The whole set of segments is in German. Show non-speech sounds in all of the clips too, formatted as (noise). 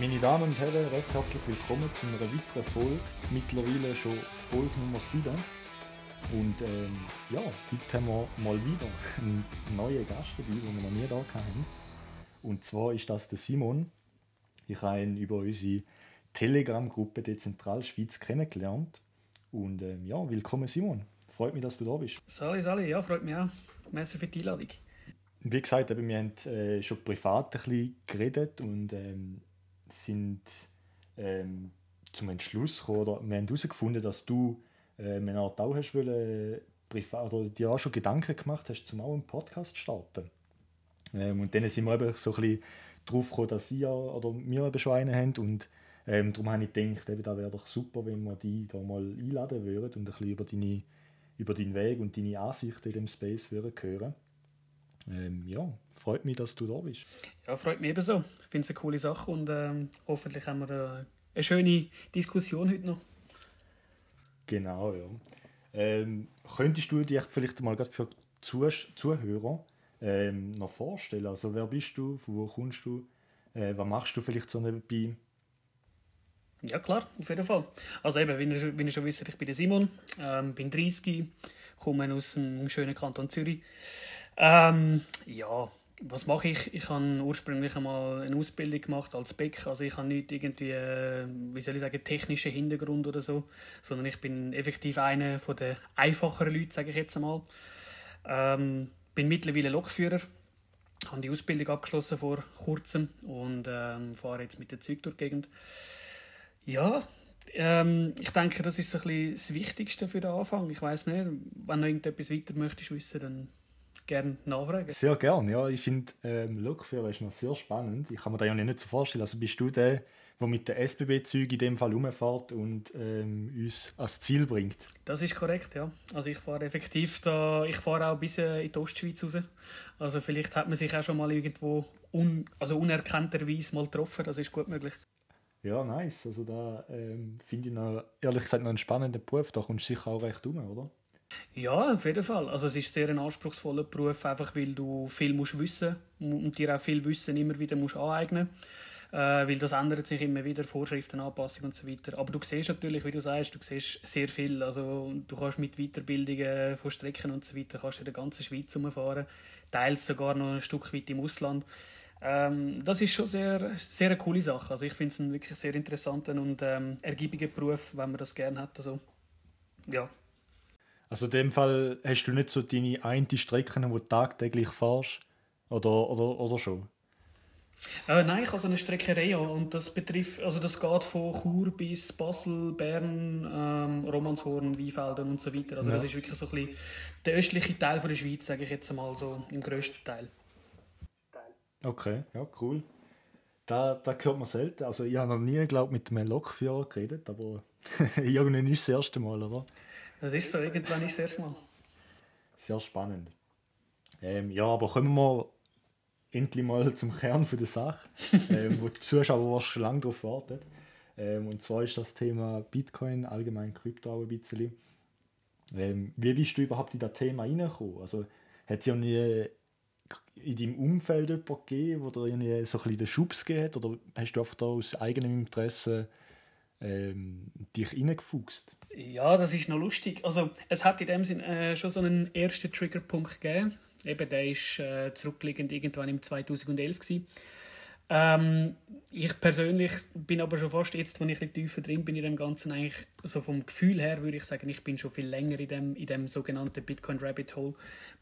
Meine Damen und Herren, recht herzlich willkommen zu einer weiteren Folge, mittlerweile schon Folge Nummer 7. Und ähm, ja, heute haben wir mal wieder (laughs) einen neuen Gast dabei, den wir noch nie da hatten. Und zwar ist das der Simon. Ich habe ihn über unsere Telegram-Gruppe Dezentralschweiz kennengelernt. Und ähm, ja, willkommen Simon. Freut mich, dass du da bist. Sali, Sali, ja, freut mich auch. Merci für die Einladung. Wie gesagt, eben, wir haben äh, schon privat ein bisschen geredet und ähm, sind ähm, zum Entschluss gekommen, oder wir haben herausgefunden, dass du äh, eine Art auch hast wollen, privat, oder dir auch schon Gedanken gemacht hast, zum auch einen Podcast zu starten. Ähm, und dann sind wir eben so ein bisschen drauf gekommen, dass ihr oder wir eben schon einen haben und ähm, darum habe ich gedacht, eben, da wäre doch super, wenn wir dich da mal einladen würden und ein bisschen über, deine, über deinen Weg und deine Ansichten in dem Space würden hören. Ähm, ja, freut mich, dass du da bist. Ja, freut mich ebenso. Ich finde es eine coole Sache und ähm, hoffentlich haben wir eine, eine schöne Diskussion heute noch. Genau, ja. Ähm, könntest du dich vielleicht mal gerade für Zuh Zuhörer ähm, noch vorstellen? Also wer bist du, von wo kommst du, äh, was machst du vielleicht so nebenbei? Ja klar, auf jeden Fall. Also eben, wie ihr, wie ihr schon wisst, ich bin der Simon, ähm, bin 30, komme aus dem schönen Kanton Zürich. Ähm, ja, was mache ich? Ich habe ursprünglich einmal eine Ausbildung gemacht als Bäck. Also ich habe nicht irgendwie, äh, wie soll ich sagen, technischen Hintergrund oder so, sondern ich bin effektiv einer von der einfacheren Leute, sage ich jetzt einmal. Ähm, bin mittlerweile Lokführer, habe die Ausbildung abgeschlossen vor kurzem und ähm, fahre jetzt mit der Zeug durch die Gegend. Ja, ähm, ich denke, das ist so ein bisschen das Wichtigste für den Anfang. Ich weiß nicht, wenn du irgendetwas weiter möchtest wissen, dann gerne nachfragen. Sehr gerne, ja. Ich finde, ähm, Lokführer ist noch sehr spannend. Ich kann mir das ja nicht so vorstellen. Also bist du der, der mit der SBB-Züge in dem Fall rumfährt und ähm, uns ans Ziel bringt? Das ist korrekt, ja. Also ich fahre effektiv da, ich fahre auch bis äh, in die Ostschweiz raus. Also vielleicht hat man sich auch schon mal irgendwo un, also unerkannterweise mal getroffen. Das ist gut möglich. Ja, nice. Also da ähm, finde ich noch, ehrlich gesagt noch einen spannenden Beruf. Da kommst du sicher auch recht um, oder? Ja, auf jeden Fall. Also es ist sehr ein anspruchsvoller Beruf, einfach weil du viel musst wissen und dir auch viel Wissen immer wieder musst aneignen äh, weil das ändert sich immer wieder, Vorschriften, Anpassungen und so weiter. Aber du siehst natürlich, wie du sagst, du siehst sehr viel. Also du kannst mit Weiterbildungen von Strecken und so weiter kannst in der ganzen Schweiz umfahren, teils sogar noch ein Stück weit im Ausland. Ähm, das ist schon sehr, sehr eine coole Sache. Also ich finde es einen wirklich sehr interessanten und ähm, ergiebigen Beruf, wenn man das gerne hat. Also, ja. Also in dem Fall hast du nicht so deine eine Strecke, die du tagtäglich fährst? Oder, oder, oder schon? Äh, nein, ich habe so eine Streckerei und das betrifft, also das geht von Chur bis Basel, Bern, ähm, Romanshorn, Weinfelden und so weiter. Also ja. das ist wirklich so ein bisschen der östliche Teil von der Schweiz, sage ich jetzt mal so, im grössten Teil. Okay, ja, cool. Da, da hört man selten. Also ich habe noch nie, glaube mit einem Lokführer geredet, aber (laughs) irgendwann ist das erste Mal, oder? Das ist so, irgendwann ist das erste Mal. Sehr spannend. Ähm, ja, aber kommen wir endlich mal zum Kern der Sache, (laughs) ähm, wo die Zuschauer schon lange darauf warten. Ähm, und zwar ist das Thema Bitcoin, allgemein Krypto auch ein bisschen. Ähm, wie bist du überhaupt in das Thema reingekommen? Also, hat es ja nie in deinem Umfeld jemanden gegeben, der dir irgendwie so ein bisschen den Schubs gegeben hat? Oder hast du einfach da aus eigenem Interesse ähm, dich reingefuchst? Ja, das ist noch lustig. Also, es hat in dem Sinn äh, schon so einen ersten Triggerpunkt gegeben. Eben, der ist äh, zurückliegend irgendwann im 2011 gewesen. Ähm, ich persönlich bin aber schon fast jetzt, wenn ich ein tiefer drin bin in dem Ganzen, eigentlich so vom Gefühl her würde ich sagen, ich bin schon viel länger in dem, in dem sogenannten Bitcoin Rabbit Hole,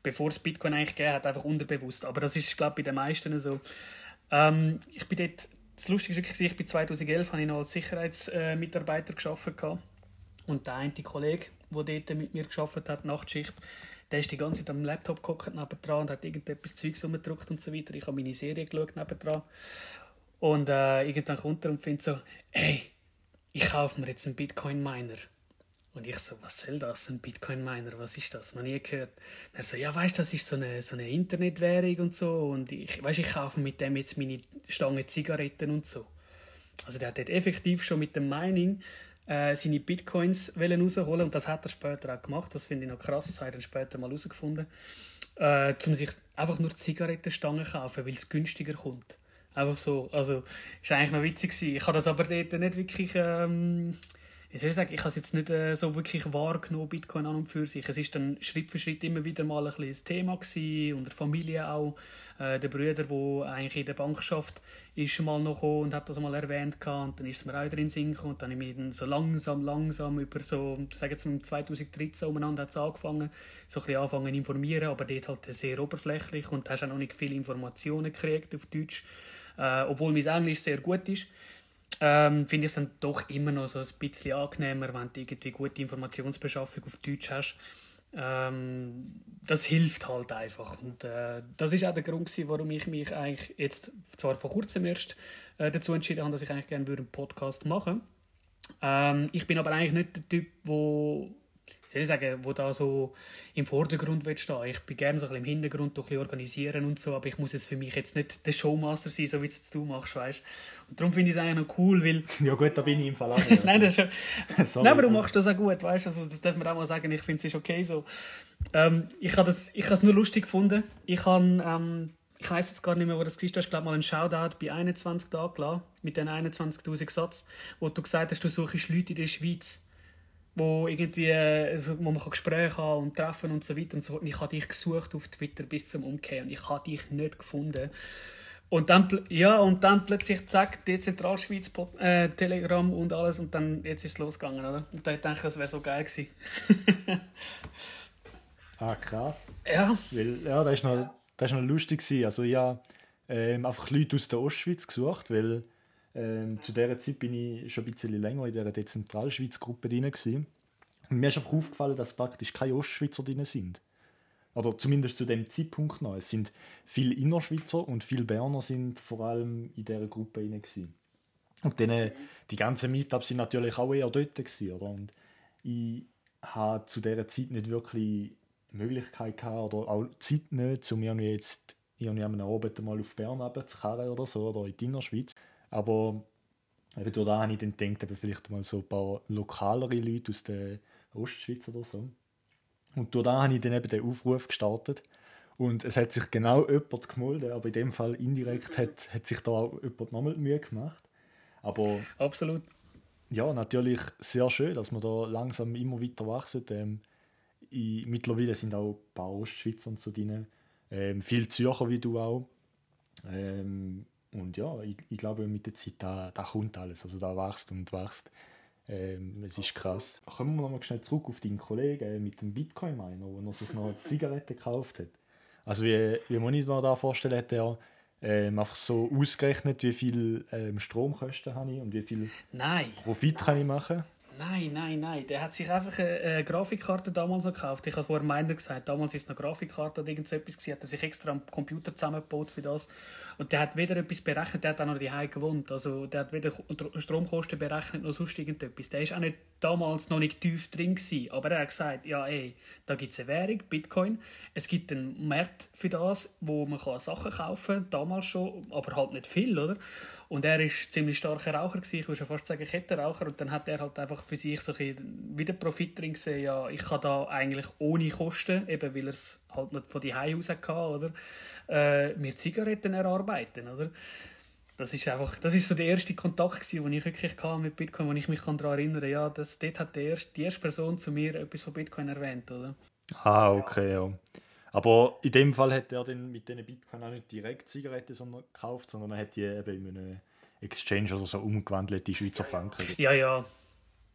bevor es Bitcoin eigentlich gegeben hat, einfach unterbewusst. Aber das ist, glaube ich, bei den meisten so. Ähm, ich bin dort, das Lustige ist wirklich, ich bin 2011 habe ich noch als Sicherheitsmitarbeiter gearbeitet und der eine Kollege, der dort mit mir geschafft hat, Nachtschicht, der ist die ganze Zeit am Laptop geguckt nebendran und hat irgendetwas Zeugs umgedruckt und so weiter. Ich habe meine Serie geschaut nebendran. Und äh, irgendwann kommt er und findet so, ey, ich kaufe mir jetzt einen Bitcoin-Miner. Und ich so, was soll das, ein Bitcoin-Miner, was ist das? Noch nie gehört. Und er so, ja, weißt du, das ist so eine, so eine Internetwährung und so. Und ich, weißt, ich kaufe mit dem jetzt meine Stange Zigaretten und so. Also der hat dort effektiv schon mit dem Mining äh, seine Bitcoins rausholen und das hat er später auch gemacht. Das finde ich noch krass, das hat er später mal herausgefunden. Äh, um sich einfach nur Zigarettenstangen kaufen, weil es günstiger kommt. Einfach so. Also, ist eigentlich noch witzig gewesen. Ich habe das aber dort nicht wirklich, ähm, ich soll sagen, ich habe es jetzt nicht äh, so wirklich wahrgenommen, Bitcoin an und für sich. Es ist dann Schritt für Schritt immer wieder mal ein, ein Thema gewesen, und der Familie auch. Äh, der Bruder, der eigentlich in der Bank schafft, ist mal noch gekommen und hat das mal erwähnt gehabt. und dann ist es mir auch drin gekommen und dann habe ich mich so langsam, langsam über so, sagen wir 2013 umeinander hat es angefangen, so ein bisschen anfangen zu informieren, aber dort halt sehr oberflächlich und hast auch noch nicht viele Informationen gekriegt auf Deutsch, äh, obwohl mein Englisch sehr gut ist ähm, finde ich es dann doch immer noch so ein bisschen angenehmer, wenn du irgendwie gute Informationsbeschaffung auf Deutsch hast. Ähm, das hilft halt einfach. Und äh, das ist auch der Grund, gewesen, warum ich mich eigentlich jetzt zwar vor kurzem erst äh, dazu entschieden habe, dass ich eigentlich gerne einen Podcast machen würde. Ähm, ich bin aber eigentlich nicht der Typ, der soll ich sagen, wo da so im Vordergrund wird stehen. Ich bin gerne so ein bisschen im Hintergrund, ein organisieren und so, aber ich muss jetzt für mich jetzt nicht der Showmaster sein, so wie es du machst, weißt. Und darum finde ich es eigentlich noch cool, weil... (laughs) Ja gut, da bin ich im Fall auch. (laughs) Nein, das ist schon... (laughs) Nein, aber du machst das auch gut, weißt. Also das darf man auch mal sagen, ich finde es ist okay so. Ähm, ich habe es nur lustig gefunden. Ich habe... Ähm, ich weiß jetzt gar nicht mehr, wo das war. Du hast, glaube mal einen Shoutout bei 21 Tagen gelassen, mit den 21'000 Satz, wo du gesagt hast, du suchst Leute in der Schweiz, wo irgendwie, also, wo man Gespräche haben und treffen und so weiter und so fort. Und ich habe dich gesucht auf Twitter bis zum Umkehren und ich habe dich nicht gefunden. Und dann, ja, und dann plötzlich zack, die Zentralschweiz, äh, Telegram und alles und dann, jetzt ist es losgegangen, oder? Und da dachte ich, das wäre so geil gewesen. (laughs) ah, krass. Ja. Weil, ja, das war noch, das noch lustig. Gewesen. Also ja, ähm, einfach Leute aus der Ostschweiz gesucht, weil ähm, zu dieser Zeit bin ich schon ein bisschen länger in dieser Dezentralschweiz-Gruppe drin. Gewesen. Und mir ist einfach aufgefallen, dass praktisch keine Ostschweizer drin sind. Oder zumindest zu dem Zeitpunkt noch. Es sind viele Innerschweizer und viele Berner sind vor allem in dieser Gruppe. Gewesen. Und dann, die ganzen Meetups sind natürlich auch eher dort. Gewesen, oder? Und ich hatte zu dieser Zeit nicht wirklich die Möglichkeit gehabt, oder auch Zeit nicht, um irgendwie jetzt irgendwie am Abend mal auf Bern zu oder so, oder in die Innerschweiz. Aber eben durch habe ich dann gedacht, vielleicht mal so ein paar lokalere Leute aus der Ostschweiz oder so. Und durch da habe ich dann eben den Aufruf gestartet. Und es hat sich genau jemand gemolden, aber in dem Fall indirekt hat, hat sich da auch jemand nochmal Mühe gemacht. Aber Absolut. Ja, natürlich sehr schön, dass wir da langsam immer weiter wachsen. Ähm, ich, mittlerweile sind auch ein paar Ostschweizer und so drin. Ähm, viel Zürcher wie du auch. Ähm, und ja, ich, ich glaube, mit der Zeit, da, da kommt alles. Also da wächst und wächst. Ähm, es ist krass. Kommen wir nochmal schnell zurück auf deinen Kollegen äh, mit dem Bitcoin-Miner, wo er sich noch (laughs) Zigaretten gekauft hat. Also wie, wie man sich da vorstellen, hat er ähm, einfach so ausgerechnet, wie viel ähm, Stromkosten habe ich und wie viel Nein. Profit kann ich machen. Nein, nein, nein. Der hat sich einfach eine, eine Grafikkarte damals gekauft. Ich habe vorher Meiner gesagt, damals war es eine Grafikkarte oder irgendetwas. Hat er sich extra am Computer zusammengebaut für das. Und der hat weder etwas berechnet, der hat auch noch die Hause gewohnt. Also der hat weder Stromkosten berechnet noch sonst irgendetwas. Der war auch nicht damals noch nicht tief drin gewesen. Aber er hat gesagt, ja ey, da gibt es eine Währung, Bitcoin. Es gibt einen Markt für das, wo man Sachen kaufen kann, damals schon, aber halt nicht viel, oder? Und er war ziemlich starker Raucher, gewesen, ich würde schon fast sagen Kettenraucher. Und dann hat er halt einfach für sich so ein wieder Profit drin gesehen, ja, ich kann da eigentlich ohne Kosten, eben weil er es halt nicht von die aus hatte, oder? äh, mir Zigaretten erarbeiten, oder? Das ist einfach, das ist so der erste Kontakt den ich wirklich hatte mit Bitcoin, wo ich mich daran erinnere, ja, das, dort hat die erste, die erste Person zu mir etwas von Bitcoin erwähnt, oder? Ah, okay, ja. Aber in dem Fall hat er dann mit diesen Bitcoin auch nicht direkt Zigaretten sondern gekauft, sondern er hat die eben in einem Exchange oder so umgewandelt in Schweizer Franken. Ja, ja.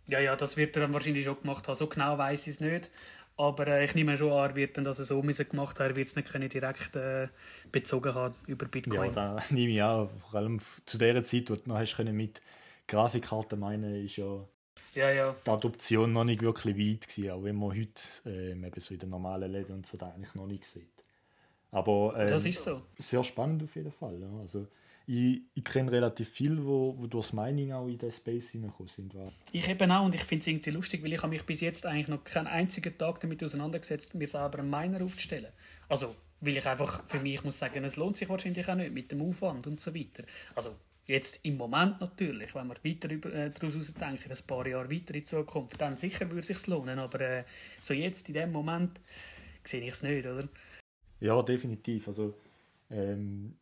Ja, ja, das wird er dann wahrscheinlich schon gemacht haben. So genau weiß ich es nicht. Aber äh, ich nehme schon an, er wird dann das so gemacht haben, er wird es nicht können direkt äh, bezogen haben über Bitcoin. Ja, da (laughs) nehme ich auch. Vor allem zu der Zeit, wo du noch hast können mit Grafikkarten meinen, ist ja, ja, ja. die Adoption noch nicht wirklich weit gewesen, auch wenn man heute äh, eben so in den normalen Läden und so da eigentlich noch nicht sieht. Aber äh, das ist so. sehr spannend auf jeden Fall. Ja. Also, ich, ich kenne relativ viel, wo, wo durchs Mining auch in den Space hineingekommen sind. Ich eben auch und ich finde es irgendwie lustig, weil ich mich bis jetzt eigentlich noch keinen einzigen Tag damit auseinandergesetzt mir selber einen Miner aufzustellen. Also, weil ich einfach für mich muss sagen, es lohnt sich wahrscheinlich auch nicht mit dem Aufwand und so weiter. Also, jetzt im Moment natürlich, wenn wir weiter über, äh, daraus denken, ein paar Jahre weiter in Zukunft, dann sicher würde es sich lohnen, aber äh, so jetzt, in dem Moment, sehe ich es nicht, oder? Ja, definitiv. Also, ähm,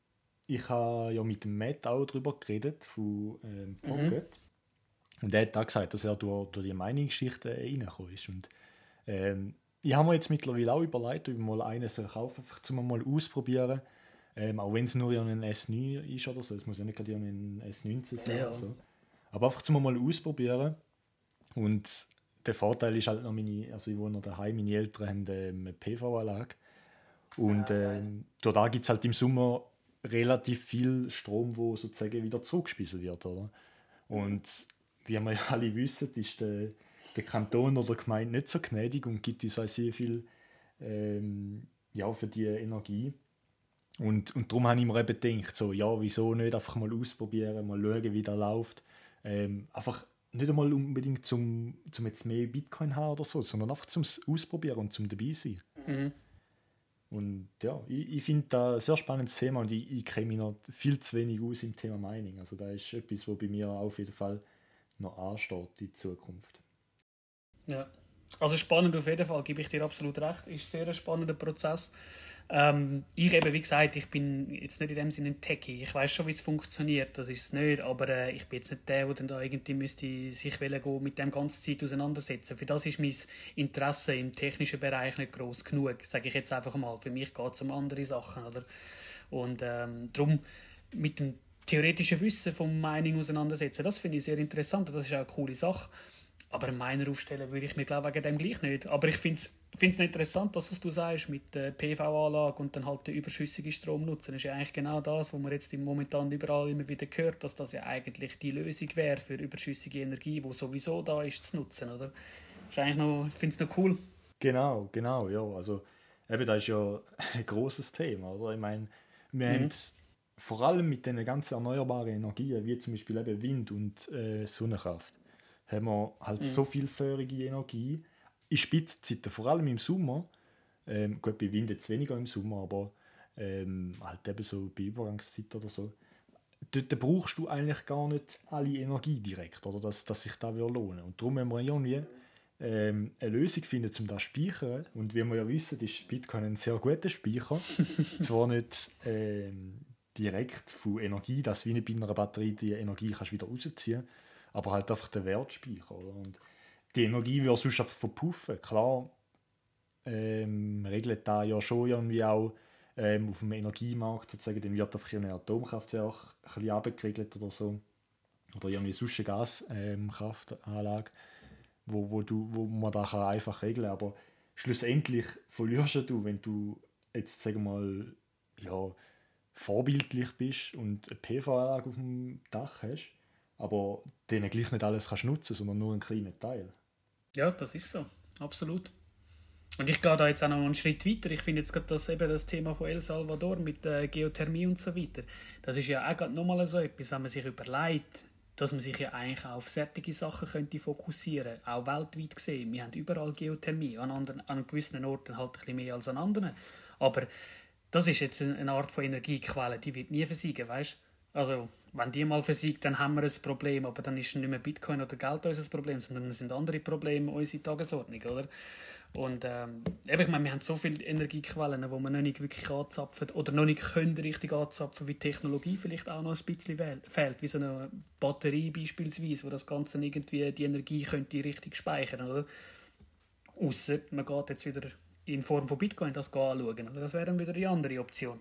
ich habe ja mit dem Matt auch darüber geredet, von ähm, Pocket. Mhm. Und er hat auch gesagt, dass er durch, durch die Mining-Geschichte reingekommen ist. Und ähm, ich habe mir jetzt mittlerweile auch überlegt, ob ich mal einen soll kaufen einfach zum mal ausprobieren. Ähm, auch wenn es nur ein S9 ist oder so. Es muss ja nicht gerade ein S19 sein ja. oder so. Aber einfach zum mal ausprobieren. Und der Vorteil ist halt noch meine, also ich wohne daheim, meine Eltern haben ähm, eine PV-Anlage. Und ähm, dort gibt es halt im Sommer relativ viel Strom, wo sozusagen wieder zurückgespissen wird, oder? Und wie wir ja alle wissen, ist der, der Kanton oder die Gemeinde nicht so gnädig und gibt uns halt sehr viel ähm, ja, für die Energie. Und, und darum habe ich mir eben gedacht, so, ja, wieso nicht einfach mal ausprobieren, mal schauen, wie das läuft. Ähm, einfach nicht einmal unbedingt zum, zum jetzt mehr Bitcoin haben oder so, sondern einfach zum Ausprobieren und zum dabei sein. Mhm. Und ja, ich, ich finde das ein sehr spannendes Thema und ich, ich kenne mich noch viel zu wenig aus im Thema Mining. Also da ist etwas, was bei mir auf jeden Fall noch ansteht in Zukunft. Ja, also spannend auf jeden Fall, gebe ich dir absolut recht. Ist ein sehr spannender Prozess. Ähm, ich eben, wie gesagt, ich bin jetzt nicht in dem Sinne ein Techie. Ich weiß schon, wie es funktioniert, das ist es nicht, aber äh, ich bin jetzt nicht der, der dann da irgendwie müsste sich mit dem ganzen Zeit auseinandersetzen. Für das ist mein Interesse im technischen Bereich nicht groß genug, sage ich jetzt einfach mal. Für mich geht es um andere Sachen, oder? Und ähm, darum mit dem theoretischen Wissen vom Mining auseinandersetzen, das finde ich sehr interessant. Das ist auch eine coole Sache. Aber meiner aufstellen würde ich mir glaube wegen dem gleich nicht. Aber ich finde es interessant, das, was du sagst mit der PV-Anlage und dann halt den überschüssigen Strom nutzen. Das ist ja eigentlich genau das, was man jetzt momentan überall immer wieder hört, dass das ja eigentlich die Lösung wäre für überschüssige Energie, die sowieso da ist, zu nutzen, oder? Das ist eigentlich noch, ich finde es noch cool. Genau, genau, ja. Also eben, das ist ja (laughs) ein großes Thema, oder? Ich meine, wir mhm. haben vor allem mit den ganzen erneuerbaren Energien, wie zum Beispiel eben Wind und äh, Sonnenkraft, haben wir halt mhm. so vielfältige Energie. In Spitzzeiten, vor allem im Sommer, ähm, gut, bei Wind jetzt weniger im Sommer, aber ähm, halt eben so bei Übergangszeit oder so, dort brauchst du eigentlich gar nicht alle Energie direkt, oder dass, dass sich das lohnen Und darum müssen wir irgendwie ähm, eine Lösung finden, um das zu speichern. Und wie wir ja wissen, ist Bitcoin ein sehr guter Speicher. (laughs) Zwar nicht ähm, direkt von Energie, dass wie bei einer Batterie die Energie kannst wieder rausziehen kannst, aber halt einfach den Wertspeicher. Oder? Und die Energie würde sonst einfach verpuffen. Klar ähm, regelt da ja schon irgendwie auch ähm, auf dem Energiemarkt sozusagen, dann wird einfach eine Atomkraftwerk ein bisschen abgeregelt oder so. Oder irgendwie sonst eine Gaskraftanlage, ähm, wo, wo, wo man da einfach regeln kann. Aber schlussendlich verlierst du, wenn du jetzt, sagen wir mal, ja, vorbildlich bist und eine PV-Anlage auf dem Dach hast, aber denen gleich nicht alles kannst nutzen, sondern nur einen kleinen Teil. Ja, das ist so, absolut. Und ich gehe da jetzt auch noch einen Schritt weiter. Ich finde jetzt gerade das, eben das Thema von El Salvador mit äh, Geothermie und so weiter. Das ist ja auch gerade nochmal so etwas, wenn man sich überlegt, dass man sich ja eigentlich auch auf solche Sachen könnte fokussieren auch weltweit gesehen. Wir haben überall Geothermie, an, anderen, an gewissen Orten halt ein bisschen mehr als an anderen. Aber das ist jetzt eine Art von Energiequelle, die wird nie versiegen, weißt Also wenn die mal versiegt, dann haben wir ein Problem, aber dann ist nicht mehr Bitcoin oder Geld unser Problem, sondern es sind andere Probleme unsere Tagesordnung, oder? Und ähm, ich meine, wir haben so viele Energiequellen, die wir noch nicht wirklich anzapfen oder noch nicht können richtig anzapfen, wie Technologie vielleicht auch noch ein bisschen fehlt, wie so eine Batterie beispielsweise, wo das Ganze irgendwie die Energie könnte richtig speichern, oder? Ausser man geht jetzt wieder in Form von Bitcoin das anschauen, oder? Das wäre dann wieder die andere Option.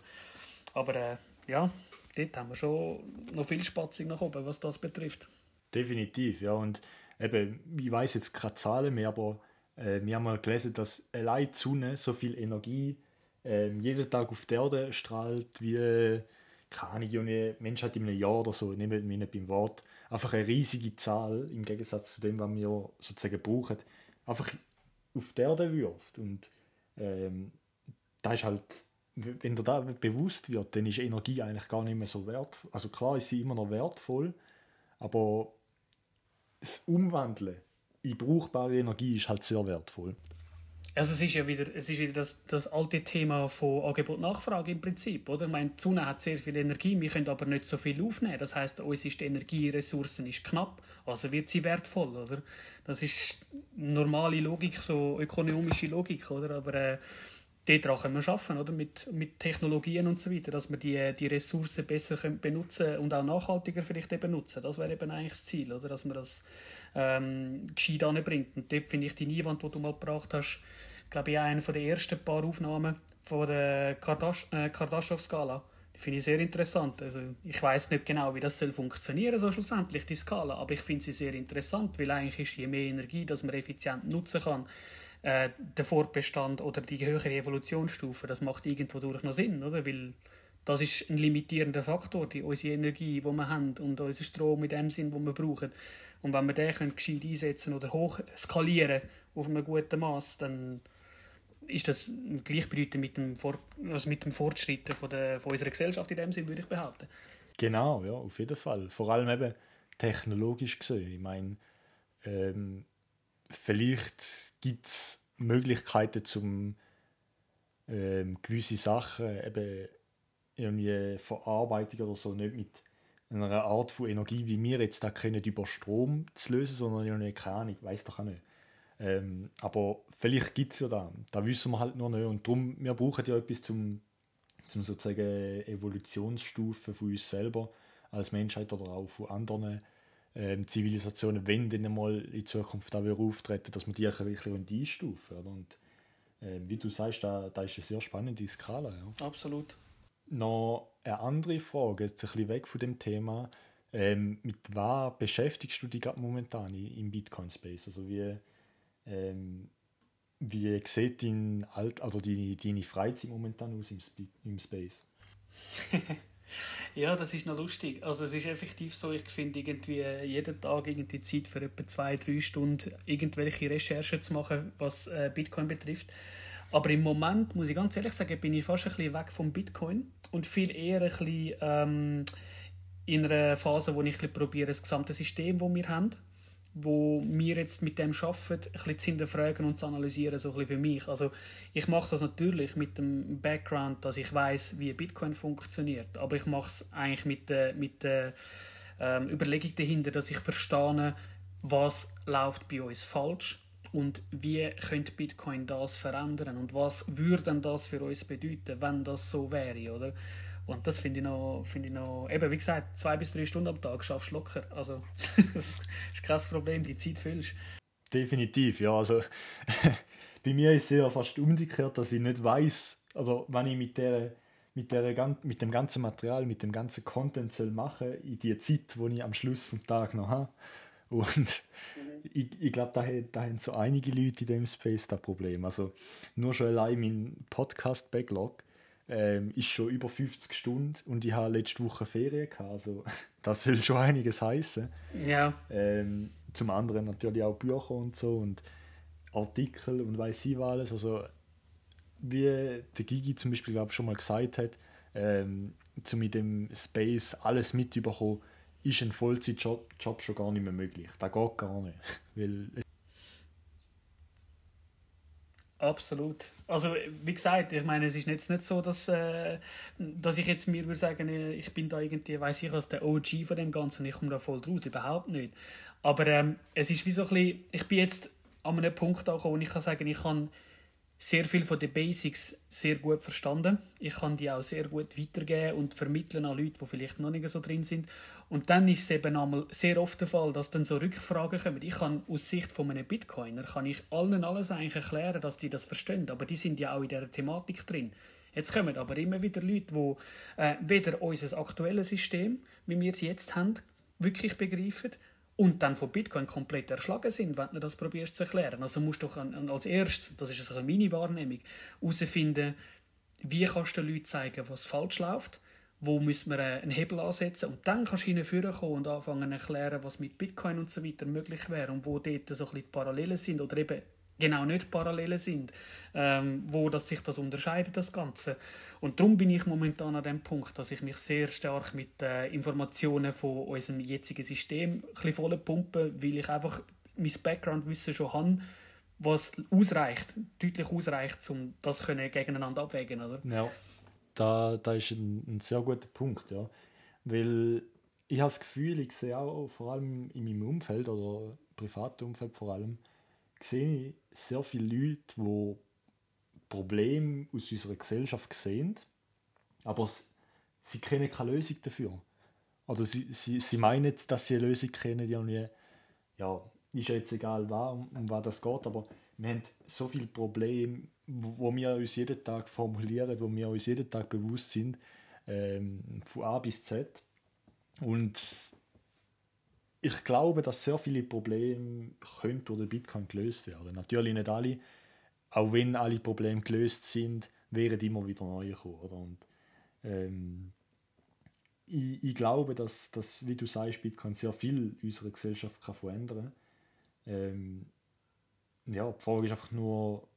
Aber äh, ja, dort haben wir schon noch viel Spatzig nach oben, was das betrifft. Definitiv, ja. Und eben, ich weiß jetzt keine Zahlen mehr, aber äh, wir haben mal gelesen, dass allein die Sonne so viel Energie äh, jeden Tag auf der Erde strahlt, wie keine Ahnung, eine Menschheit in einem Jahr oder so, nehmen wir nicht beim Wort. Einfach eine riesige Zahl im Gegensatz zu dem, was wir sozusagen brauchen. Einfach auf der Erde wirft. Und ähm, da ist halt wenn dir das bewusst wird, dann ist Energie eigentlich gar nicht mehr so wertvoll. Also klar ist sie immer noch wertvoll, aber das Umwandeln in brauchbare Energie ist halt sehr wertvoll. Also es ist ja wieder, es ist wieder das, das alte Thema von Angebot-Nachfrage im Prinzip, oder? Ich meine, die Sonne hat sehr viel Energie, wir können aber nicht so viel aufnehmen. Das heißt, uns ist die Energieressourcen ist knapp, also wird sie wertvoll, oder? Das ist normale Logik, so ökonomische Logik, oder? Aber äh, daran können wir arbeiten, oder? Mit, mit Technologien und so weiter, dass wir die, die Ressourcen besser können benutzen und auch nachhaltiger vielleicht eben nutzen. Das wäre eben eigentlich das Ziel, oder? dass man das ähm, gescheit anbringt. Und dort finde ich die Einwand, die du mal gebracht hast, glaube ich, einer der ersten paar Aufnahmen von der äh, Kardaschow-Skala. Die finde ich sehr interessant. Also, ich weiß nicht genau, wie das soll funktionieren so schlussendlich, die Skala, aber ich finde sie sehr interessant, weil eigentlich ist je mehr Energie, dass man effizient nutzen kann, äh, der Fortbestand oder die höhere Evolutionsstufe, das macht irgendwo durch noch Sinn, oder? Weil das ist ein limitierender Faktor, die, unsere Energie, die wir haben und unser Strom in dem Sinn, den wir brauchen. Und wenn wir den können gescheit einsetzen oder hoch skalieren auf einem guten Maß, dann ist das gleichbedeutend mit dem, Vor also mit dem Fortschritt von, der, von unserer Gesellschaft in dem Sinn, würde ich behaupten. Genau, ja, auf jeden Fall. Vor allem eben technologisch gesehen. Ich meine, ähm, vielleicht gibt es Möglichkeiten, zum ähm, gewisse Sachen eben irgendwie Verarbeitung oder so nicht mit einer Art von Energie, wie wir jetzt da kennen, über Strom zu lösen, sondern nicht, keine Ahnung, weiß doch auch nicht. Ähm, aber vielleicht gibt es ja da, da wissen wir halt noch nicht. Und darum, wir brauchen ja etwas zum, zum sozusagen Evolutionsstufen von uns selber als Menschheit oder auch von anderen ähm, Zivilisationen, wenn dann mal in Zukunft auch auftreten, dass wir die wirklich einstufen. Oder? Und äh, wie du sagst, da, da ist eine sehr spannende Skala. Ja. Absolut. Noch eine andere Frage, jetzt ein bisschen weg von dem Thema. Ähm, mit was beschäftigst du dich gerade momentan im Bitcoin-Space? Also wie, ähm, wie sieht dein Alt oder deine, deine Freizeit momentan aus im, Sp im Space? (laughs) ja, das ist noch lustig. Also es ist effektiv so, ich finde irgendwie jeden Tag irgendwie Zeit für etwa zwei, drei Stunden irgendwelche Recherchen zu machen, was äh, Bitcoin betrifft. Aber im Moment, muss ich ganz ehrlich sagen, bin ich fast ein bisschen weg vom Bitcoin und viel eher ein bisschen ähm, in einer Phase, wo ich probiere, das gesamte System, das wir haben, wo wir jetzt mit dem arbeiten, ein zu hinterfragen und zu analysieren, so ein bisschen für mich. Also ich mache das natürlich mit dem Background, dass ich weiß, wie Bitcoin funktioniert, aber ich mache es eigentlich mit der, mit der ähm, Überlegung dahinter, dass ich verstehe, was läuft bei uns falsch und wie könnte Bitcoin das verändern und was würde das für uns bedeuten, wenn das so wäre, oder? Und das finde ich, noch, find ich noch, eben wie gesagt, zwei bis drei Stunden am Tag schaffst du locker. Also, (laughs) das ist kein Problem, die Zeit füllst. Definitiv, ja. Also, (laughs) bei mir ist es ja fast umgekehrt, dass ich nicht weiß, also, wenn ich mit, der, mit, der, mit dem ganzen Material, mit dem ganzen Content soll machen in die Zeit, die ich am Schluss vom Tag noch habe. Und mhm. ich, ich glaube, da, da haben so einige Leute in dem Space das Problem. Also, nur schon allein mein Podcast-Backlog ähm, ist schon über 50 Stunden und ich habe letzte Woche Ferien gehabt, also (laughs) das soll schon einiges heißen. Ja. Ähm, zum anderen natürlich auch Bücher und so und Artikel und weiß ich was alles. Also wie der Gigi zum Beispiel glaub, schon mal gesagt hat, ähm, zu mit dem Space alles mitzubekommen, ist ein Vollzeitjob Job schon gar nicht mehr möglich. Das geht gar nicht. (laughs) Weil Absolut. Also wie gesagt, ich meine, es ist jetzt nicht so, dass, äh, dass ich jetzt mir würde sagen, äh, ich bin da irgendwie, weiß ich was, der OG von dem Ganzen, ich komme da voll draus, überhaupt nicht. Aber ähm, es ist wie so ein bisschen, ich bin jetzt an einem Punkt angekommen, wo ich kann sagen, ich kann sehr viel von den Basics sehr gut verstanden. Ich kann die auch sehr gut weitergeben und vermitteln an Leute, die vielleicht noch nicht so drin sind. Und dann ist es eben einmal sehr oft der Fall, dass dann so Rückfragen kommen. Ich kann aus Sicht von einem Bitcoiner kann ich allen alles eigentlich erklären, dass die das verstehen, aber die sind ja auch in dieser Thematik drin. Jetzt kommen aber immer wieder Leute, die äh, weder unser aktuelles System, wie wir es jetzt haben, wirklich begreifen und dann von Bitcoin komplett erschlagen sind, wenn du das probierst zu erklären. Also musst du als erstes, das ist also meine Wahrnehmung, herausfinden, wie kannst du den Leuten zeigen, was falsch läuft, wo müssen wir einen Hebel ansetzen und dann kannst du hinführen und anfangen zu erklären, was mit Bitcoin und so weiter möglich wäre und wo dort so ein bisschen die Parallelen sind oder eben genau nicht Parallelen sind, ähm, wo das sich das unterscheidet, das Ganze. Und darum bin ich momentan an dem Punkt, dass ich mich sehr stark mit äh, Informationen von unserem jetzigen System ein voll pumpe, weil ich einfach mein Background-Wissen schon habe, was ausreicht, deutlich ausreicht, um das gegeneinander abwägen, oder? Ja, da, da ist ein, ein sehr guter Punkt, ja. Weil ich habe das Gefühl, ich sehe auch vor allem in meinem Umfeld oder privaten Umfeld vor allem, sehe ich sehr viele Leute, die Probleme aus unserer Gesellschaft sehen, aber sie kennen keine Lösung dafür. Oder sie, sie, sie meinen, dass sie eine Lösung kennen, die irgendwie, ja, ist jetzt egal, um, um was das geht, aber wir haben so viele Probleme, wo wir uns jeden Tag formulieren, wo wir uns jeden Tag bewusst sind, ähm, von A bis Z. Und ich glaube, dass sehr viele Probleme können durch den Bitcoin gelöst werden. Natürlich nicht alle, auch wenn alle Probleme gelöst sind, wären immer wieder neue gekommen. Oder? Und, ähm, ich, ich, glaube, dass, dass, wie du sagst, Bitcoin sehr viel unserer Gesellschaft kann verändern kann. Ähm, ja, die Frage ist einfach nur,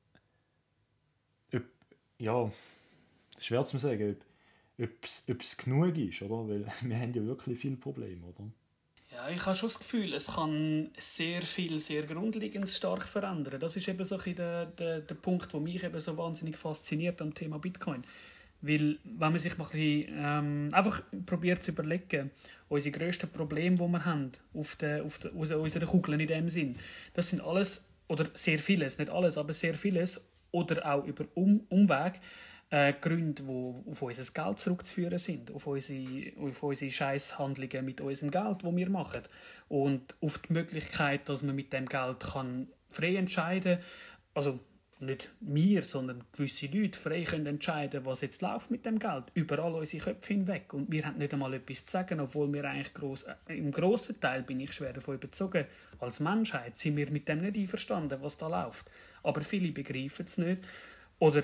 ja, schwer zu sagen, ob es genug ist, oder? Weil (laughs) wir haben ja wirklich viele Probleme, oder? Ja, ich habe schon das Gefühl, es kann sehr viel, sehr grundlegend stark verändern. Das ist eben so ein der, der, der Punkt, der mich eben so wahnsinnig fasziniert am Thema Bitcoin. Weil, wenn man sich mal ein bisschen, ähm, einfach probiert zu überlegen, unsere grössten Probleme, die wir haben, auf der, auf der, unserer Kugel in dem Sinn, das sind alles, oder sehr vieles, nicht alles, aber sehr vieles, oder auch über um Umweg, äh, Gründe, die auf unser Geld zurückzuführen sind, auf unsere, auf unsere Scheißhandlungen mit unserem Geld, das wir machen. Und auf die Möglichkeit, dass man mit dem Geld kann frei entscheiden kann, also nicht wir, sondern gewisse Leute frei können entscheiden, was jetzt läuft mit dem Geld, überall unsere Köpfe hinweg. Und wir haben nicht einmal etwas zu sagen, obwohl wir eigentlich gross, äh, im grossen Teil, bin ich schwer davon überzogen, als Menschheit sind wir mit dem nicht einverstanden, was da läuft. Aber viele begreifen es nicht. Oder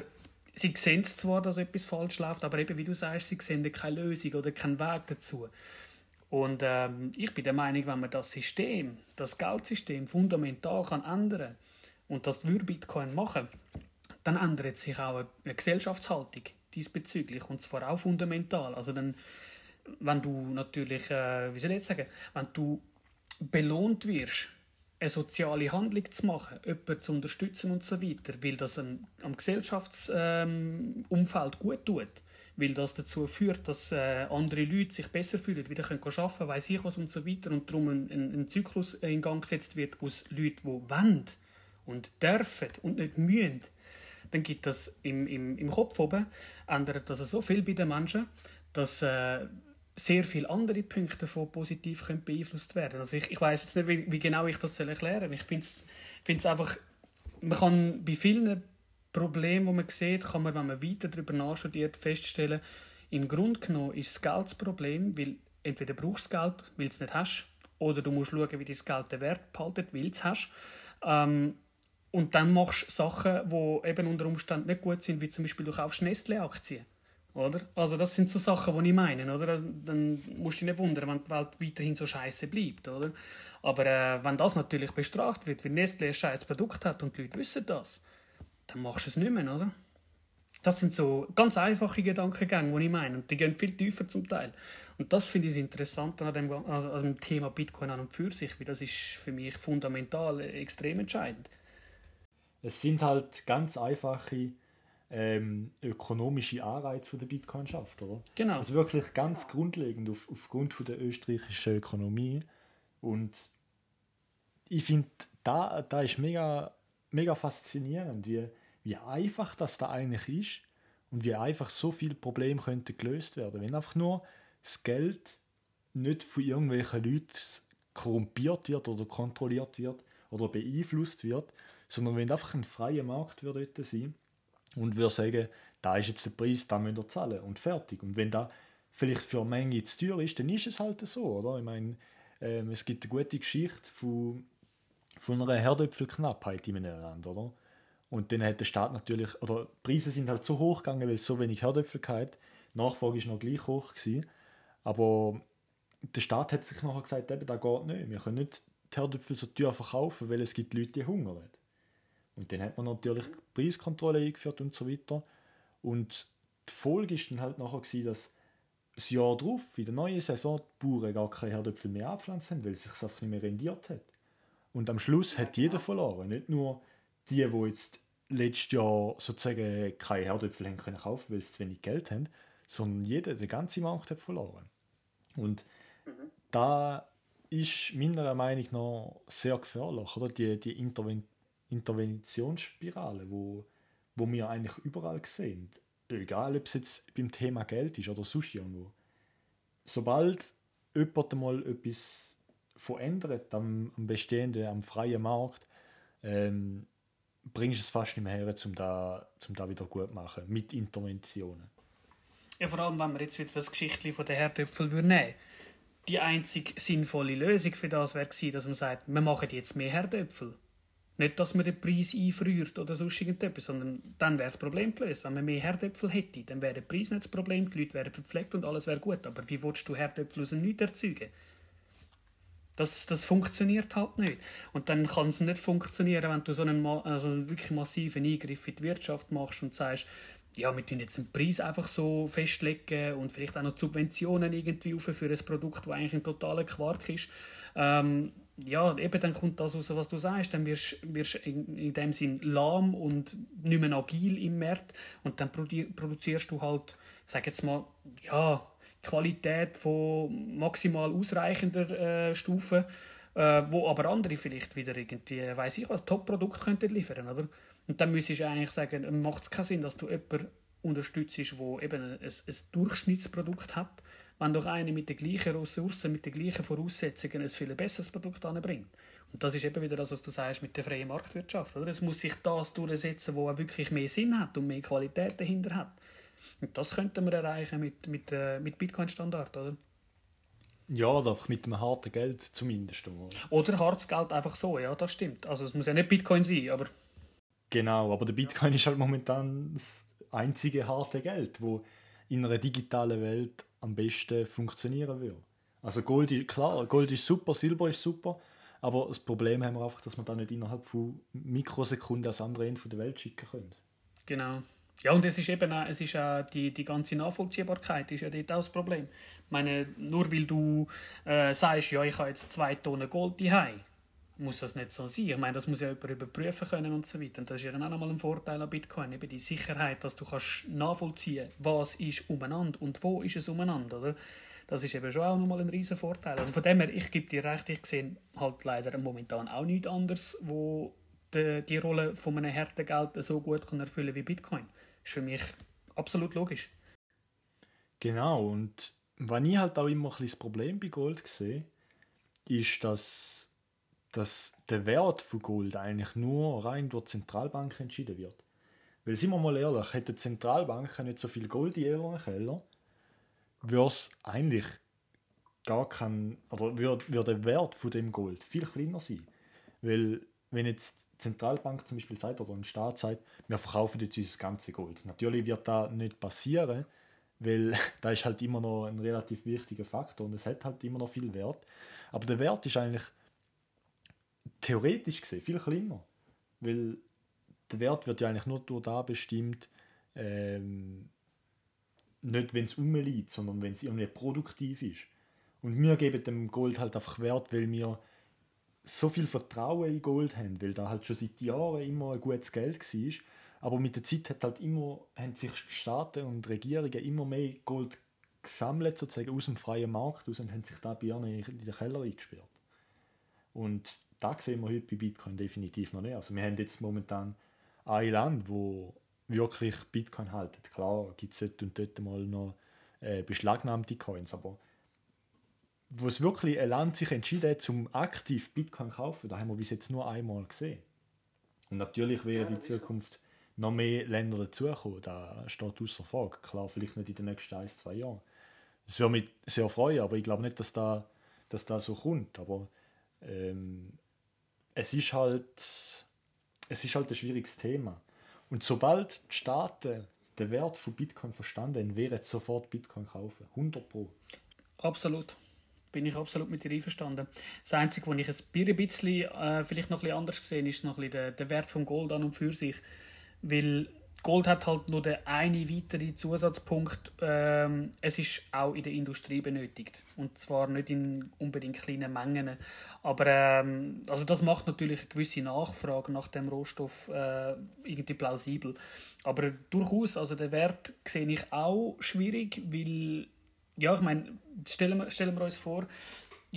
sie sehen zwar, dass etwas falsch läuft, aber eben, wie du sagst, sie sehen keine Lösung oder keinen Weg dazu. Und ähm, ich bin der Meinung, wenn man das System, das Geldsystem fundamental kann ändern und das würde Bitcoin machen, dann ändert sich auch eine Gesellschaftshaltung diesbezüglich und zwar auch fundamental. Also dann, wenn du natürlich, äh, wie soll ich jetzt sagen, wenn du belohnt wirst eine soziale Handlung zu machen, jemanden zu unterstützen und so weiter, weil das am, am Gesellschaftsumfeld ähm, gut tut, weil das dazu führt, dass äh, andere Leute sich besser fühlen, wieder können arbeiten können, weiss ich was und so weiter und darum ein, ein, ein Zyklus in Gang gesetzt wird aus Leuten, die wollen und dürfen und nicht mühen, dann gibt das im, im, im Kopf oben, ändert das so viel bei den Menschen, dass äh, sehr viele andere Punkte davon positiv können beeinflusst werden Also ich, ich weiß jetzt nicht, wie, wie, genau ich das soll erklären soll. Ich finde es einfach, man kann bei vielen Problemen, die man sieht, kann man, wenn man weiter darüber nachstudiert, feststellen, im Grunde genommen ist das Geld das Problem, weil entweder brauchst du Geld, weil du es nicht hast, oder du musst schauen, wie dein Geld den Wert behaltet, weil du es hast. Ähm, und dann machst du Sachen, die eben unter Umständen nicht gut sind, wie zum Beispiel du kaufst Nestle-Aktien oder? Also das sind so Sachen, die ich meine. Oder? Dann musst du dich nicht wundern, wenn die Welt weiterhin so scheiße bleibt. Oder? Aber äh, wenn das natürlich bestraft wird, weil Nestle ein scheiß Produkt hat und die Leute wissen das, dann machst du es nicht mehr. Oder? Das sind so ganz einfache Gedankengänge, die ich meine. Und die gehen viel tiefer zum Teil. Und das finde ich interessant an dem, also an dem Thema Bitcoin an und für sich, weil das ist für mich fundamental extrem entscheidend. Es sind halt ganz einfache ähm, ökonomische Anreize von der Bitcoin schafft, oder? Genau. Also wirklich ganz grundlegend auf, aufgrund von der österreichischen Ökonomie und ich finde, da, da ist mega, mega faszinierend, wie, wie einfach das da eigentlich ist und wie einfach so viele Probleme könnten gelöst werden, wenn einfach nur das Geld nicht von irgendwelchen Leuten korrumpiert wird oder kontrolliert wird oder beeinflusst wird, sondern wenn einfach ein freier Markt dort sein und würde sagen, da ist jetzt der Preis, da müsst ihr zahlen und fertig. Und wenn da vielleicht für eine Menge zu teuer ist, dann ist es halt so, oder? Ich meine, ähm, es gibt eine gute Geschichte von, von einer Herdöpfelknappheit in einem Land, oder? Und dann hat der Staat natürlich, oder die Preise sind halt so hoch gegangen, weil es so wenig Herdöpfel. Die Nachfrage ist noch gleich hoch gewesen. Aber der Staat hat sich nachher gesagt, eben, das geht nicht. Wir können nicht die Herdöpfel so teuer verkaufen, weil es gibt Leute, die hungern. Und dann hat man natürlich Preiskontrolle eingeführt und so weiter. Und die Folge ist dann halt nachher gewesen, dass das Jahr darauf, in der neuen Saison, die Bauern gar keine Herdöpfel mehr abpflanzt haben, weil es sich einfach nicht mehr rendiert hat. Und am Schluss hat jeder verloren. Nicht nur die, die jetzt letztes Jahr sozusagen keine Herdöpfel haben können kaufen, weil sie zu wenig Geld haben, sondern jeder, der ganze Markt hat verloren. Und mhm. da ist meiner Meinung nach sehr gefährlich, oder? Die, die Intervention Interventionsspirale, wo, wo wir eigentlich überall sehen. Egal, ob es jetzt beim Thema Geld ist oder sonst irgendwo. Sobald jemand mal etwas verändert am, am bestehenden, am freien Markt, ähm, bringst du es fast nicht mehr her, um da, um da wieder gut zu machen, mit Interventionen. Ja, vor allem, wenn wir jetzt wieder das Geschichtchen von den Herdöpfel nehmen würden. Die einzige sinnvolle Lösung für das wäre dass man sagt, wir machen jetzt mehr Herdöpfel. Nicht, dass man den Preis einfriert oder sonst irgendetwas, sondern dann wäre das Problem gelöst. Wenn man mehr Herdöpfel hätte, dann wäre der Preis nicht das Problem, die Leute wären verpflegt und alles wäre gut. Aber wie willst du Herdöpfel aus dem Nichts erzeugen? Das, das funktioniert halt nicht. Und dann kann es nicht funktionieren, wenn du so einen, also einen wirklich massiven Eingriff in die Wirtschaft machst und sagst, ja, wir tun jetzt den Preis einfach so festlegen und vielleicht auch noch Subventionen irgendwie auf für ein Produkt, das eigentlich ein totaler Quark ist. Ähm, ja, eben dann kommt das raus, was du sagst. Dann wirst du in, in dem Sinn lahm und nicht mehr agil im Markt und dann produzierst du halt, ich jetzt mal, ja, Qualität von maximal ausreichender äh, Stufe, äh, wo aber andere vielleicht wieder irgendwie, weiß ich was, Top-Produkt könnten liefern, oder? Und dann müsstest du eigentlich sagen, macht es keinen Sinn, dass du jemanden unterstützt, der eben ein, ein Durchschnittsprodukt hat, wenn doch einer mit den gleichen Ressourcen, mit den gleichen Voraussetzungen ein viel besseres Produkt anbringt. Und das ist eben wieder das, was du sagst mit der freien Marktwirtschaft. Oder? Es muss sich das durchsetzen, wo wirklich mehr Sinn hat und mehr Qualität dahinter hat. Und das könnten wir erreichen mit, mit, äh, mit Bitcoin-Standard, oder? Ja, oder einfach mit einem harten Geld zumindest. Oder, oder hartes Geld einfach so, ja, das stimmt. Also es muss ja nicht Bitcoin sein, aber... Genau, aber der Bitcoin ist halt momentan das einzige harte Geld, wo in einer digitalen Welt am besten funktionieren würde. Also Gold ist, klar, Gold ist super, Silber ist super, aber das Problem haben wir einfach, dass wir da nicht innerhalb von Mikrosekunden ans andere Ende der Welt schicken können. Genau. Ja, und es ist eben auch, es ist auch die, die ganze Nachvollziehbarkeit ist ja dort auch das Problem. Ich meine, nur weil du äh, sagst, ja, ich habe jetzt zwei Tonnen Gold daheim, muss das nicht so sein. Ich meine, das muss ja jemand überprüfen können und so weiter. Und das ist ja dann auch nochmal ein Vorteil an Bitcoin, eben die Sicherheit, dass du kannst nachvollziehen was ist umeinander und wo ist es umeinander, oder? Das ist eben schon auch nochmal ein riesen Vorteil. Also von dem her, ich gebe dir recht, ich sehe halt leider momentan auch nichts anderes, wo die, die Rolle von einem harten Geld so gut kann erfüllen wie Bitcoin ist für mich absolut logisch. Genau, und was ich halt auch immer ein das Problem bei Gold sehe, ist, dass, dass der Wert von Gold eigentlich nur rein durch die Zentralbank entschieden wird. Weil, sind wir mal ehrlich, hätte die Zentralbank nicht so viel Gold in ihren Keller, würde es eigentlich gar kein, oder würde, würde der Wert von dem Gold viel kleiner sein. Weil wenn jetzt die Zentralbank zum Beispiel sagt oder ein Staat sagt, wir verkaufen jetzt unser ganze Gold. Natürlich wird das nicht passieren, weil (laughs) da ist halt immer noch ein relativ wichtiger Faktor und es hat halt immer noch viel Wert. Aber der Wert ist eigentlich theoretisch gesehen viel kleiner, weil der Wert wird ja eigentlich nur durch da bestimmt, ähm, nicht wenn es rumliegt, sondern wenn es irgendwie produktiv ist. Und wir geben dem Gold halt einfach Wert, weil wir so viel Vertrauen in Gold haben, weil da halt schon seit Jahren immer ein gutes Geld war. Aber mit der Zeit hat halt immer, haben sich Staaten und Regierungen immer mehr Gold gesammelt, sozusagen aus dem freien Markt aus und haben sich da bei ihnen in den Keller eingesperrt. Und da sehen wir heute bei Bitcoin definitiv noch nicht. Also wir haben jetzt momentan ein Land, wo wirklich Bitcoin haltet. Klar gibt es dort und dort mal noch äh, beschlagnahmte Coins, aber wo es wirklich ein Land sich entschieden hat, zum aktiv Bitcoin zu kaufen, da haben wir bis jetzt nur einmal gesehen. Und natürlich werden in Zukunft noch mehr Länder dazukommen, da steht außer Frage. Klar, vielleicht nicht in den nächsten ein, zwei Jahren. Das würde mich sehr freuen, aber ich glaube nicht, dass da, dass da so kommt. Aber ähm, es ist halt es ist halt ein schwieriges Thema. Und sobald die Staaten den Wert von Bitcoin verstanden haben, werden sie sofort Bitcoin kaufen. 100 Pro. Absolut bin ich absolut mit dir einverstanden. Das Einzige, was ich ein bisschen, äh, vielleicht noch ein bisschen anders gesehen ist noch ein der, der Wert vom Gold an und für sich. Weil Gold hat halt nur den einen weiteren Zusatzpunkt. Ähm, es ist auch in der Industrie benötigt. Und zwar nicht in unbedingt kleinen Mengen. Aber ähm, also das macht natürlich eine gewisse Nachfrage nach dem Rohstoff äh, irgendwie plausibel. Aber durchaus, also den Wert sehe ich auch schwierig, weil ja, ich meine, stellen stellen wir uns vor,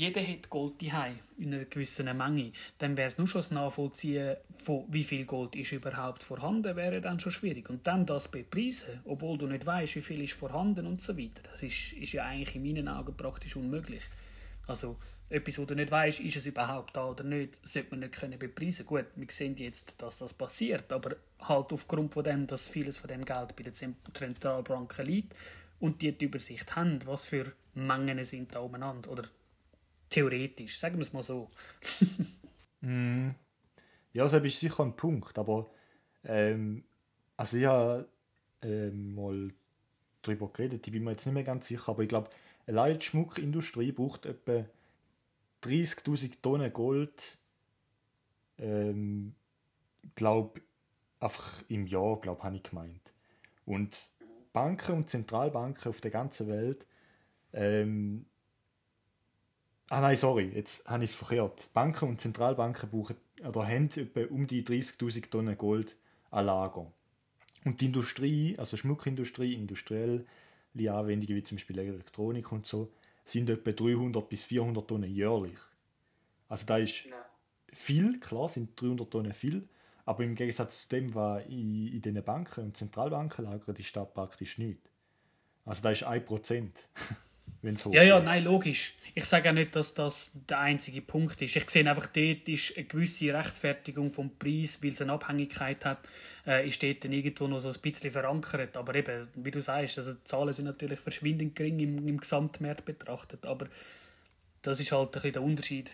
jeder hat Gold daheim in einer gewissen Menge, dann wäre es nur schon das Nachvollziehen, von wie viel Gold ist überhaupt vorhanden, wäre dann schon schwierig. Und dann das bepreisen, obwohl du nicht weißt, wie viel ist vorhanden und so weiter, das ist, ist ja eigentlich in meinen Augen praktisch unmöglich. Also etwas, wo du nicht weißt, ist es überhaupt da oder nicht, sollte man nicht können bepreisen. Gut, wir sehen jetzt, dass das passiert, aber halt aufgrund von dem, dass vieles von dem Geld bei den Zentralbanken liegt und die die Übersicht haben, was für Mengen sind da umeinander oder Theoretisch, sagen wir es mal so. (laughs) mm. Ja, das ist sicher ein Punkt, aber ähm, also ich habe ähm, mal darüber geredet, ich bin mir jetzt nicht mehr ganz sicher, aber ich glaube, allein die Schmuckindustrie braucht etwa 30.000 Tonnen Gold, ähm, glaube einfach im Jahr, glaube habe ich gemeint. Und Banken und Zentralbanken auf der ganzen Welt ähm, Ah nein, sorry, jetzt habe ich es verkehrt. Banken und Zentralbanken brauchen, oder haben etwa um die 30.000 Tonnen Gold an Lager. Und die Industrie, also Schmuckindustrie, industrielle Anwendungen wie zum Beispiel Elektronik und so, sind etwa 300 bis 400 Tonnen jährlich. Also da ist viel, klar sind 300 Tonnen viel, aber im Gegensatz zu dem, was in, in den Banken und Zentralbanken lagert, ist da praktisch nichts. Also da ist 1%. (laughs) wenn es Ja, ja, nein, logisch. Ich sage ja nicht, dass das der einzige Punkt ist. Ich sehe einfach, dort ist eine gewisse Rechtfertigung vom Preis, weil es eine Abhängigkeit hat, äh, ist dort dann irgendwo noch so ein bisschen verankert. Aber eben, wie du sagst, also die Zahlen sind natürlich verschwindend gering im, im Gesamtmarkt betrachtet, aber das ist halt ein bisschen der Unterschied.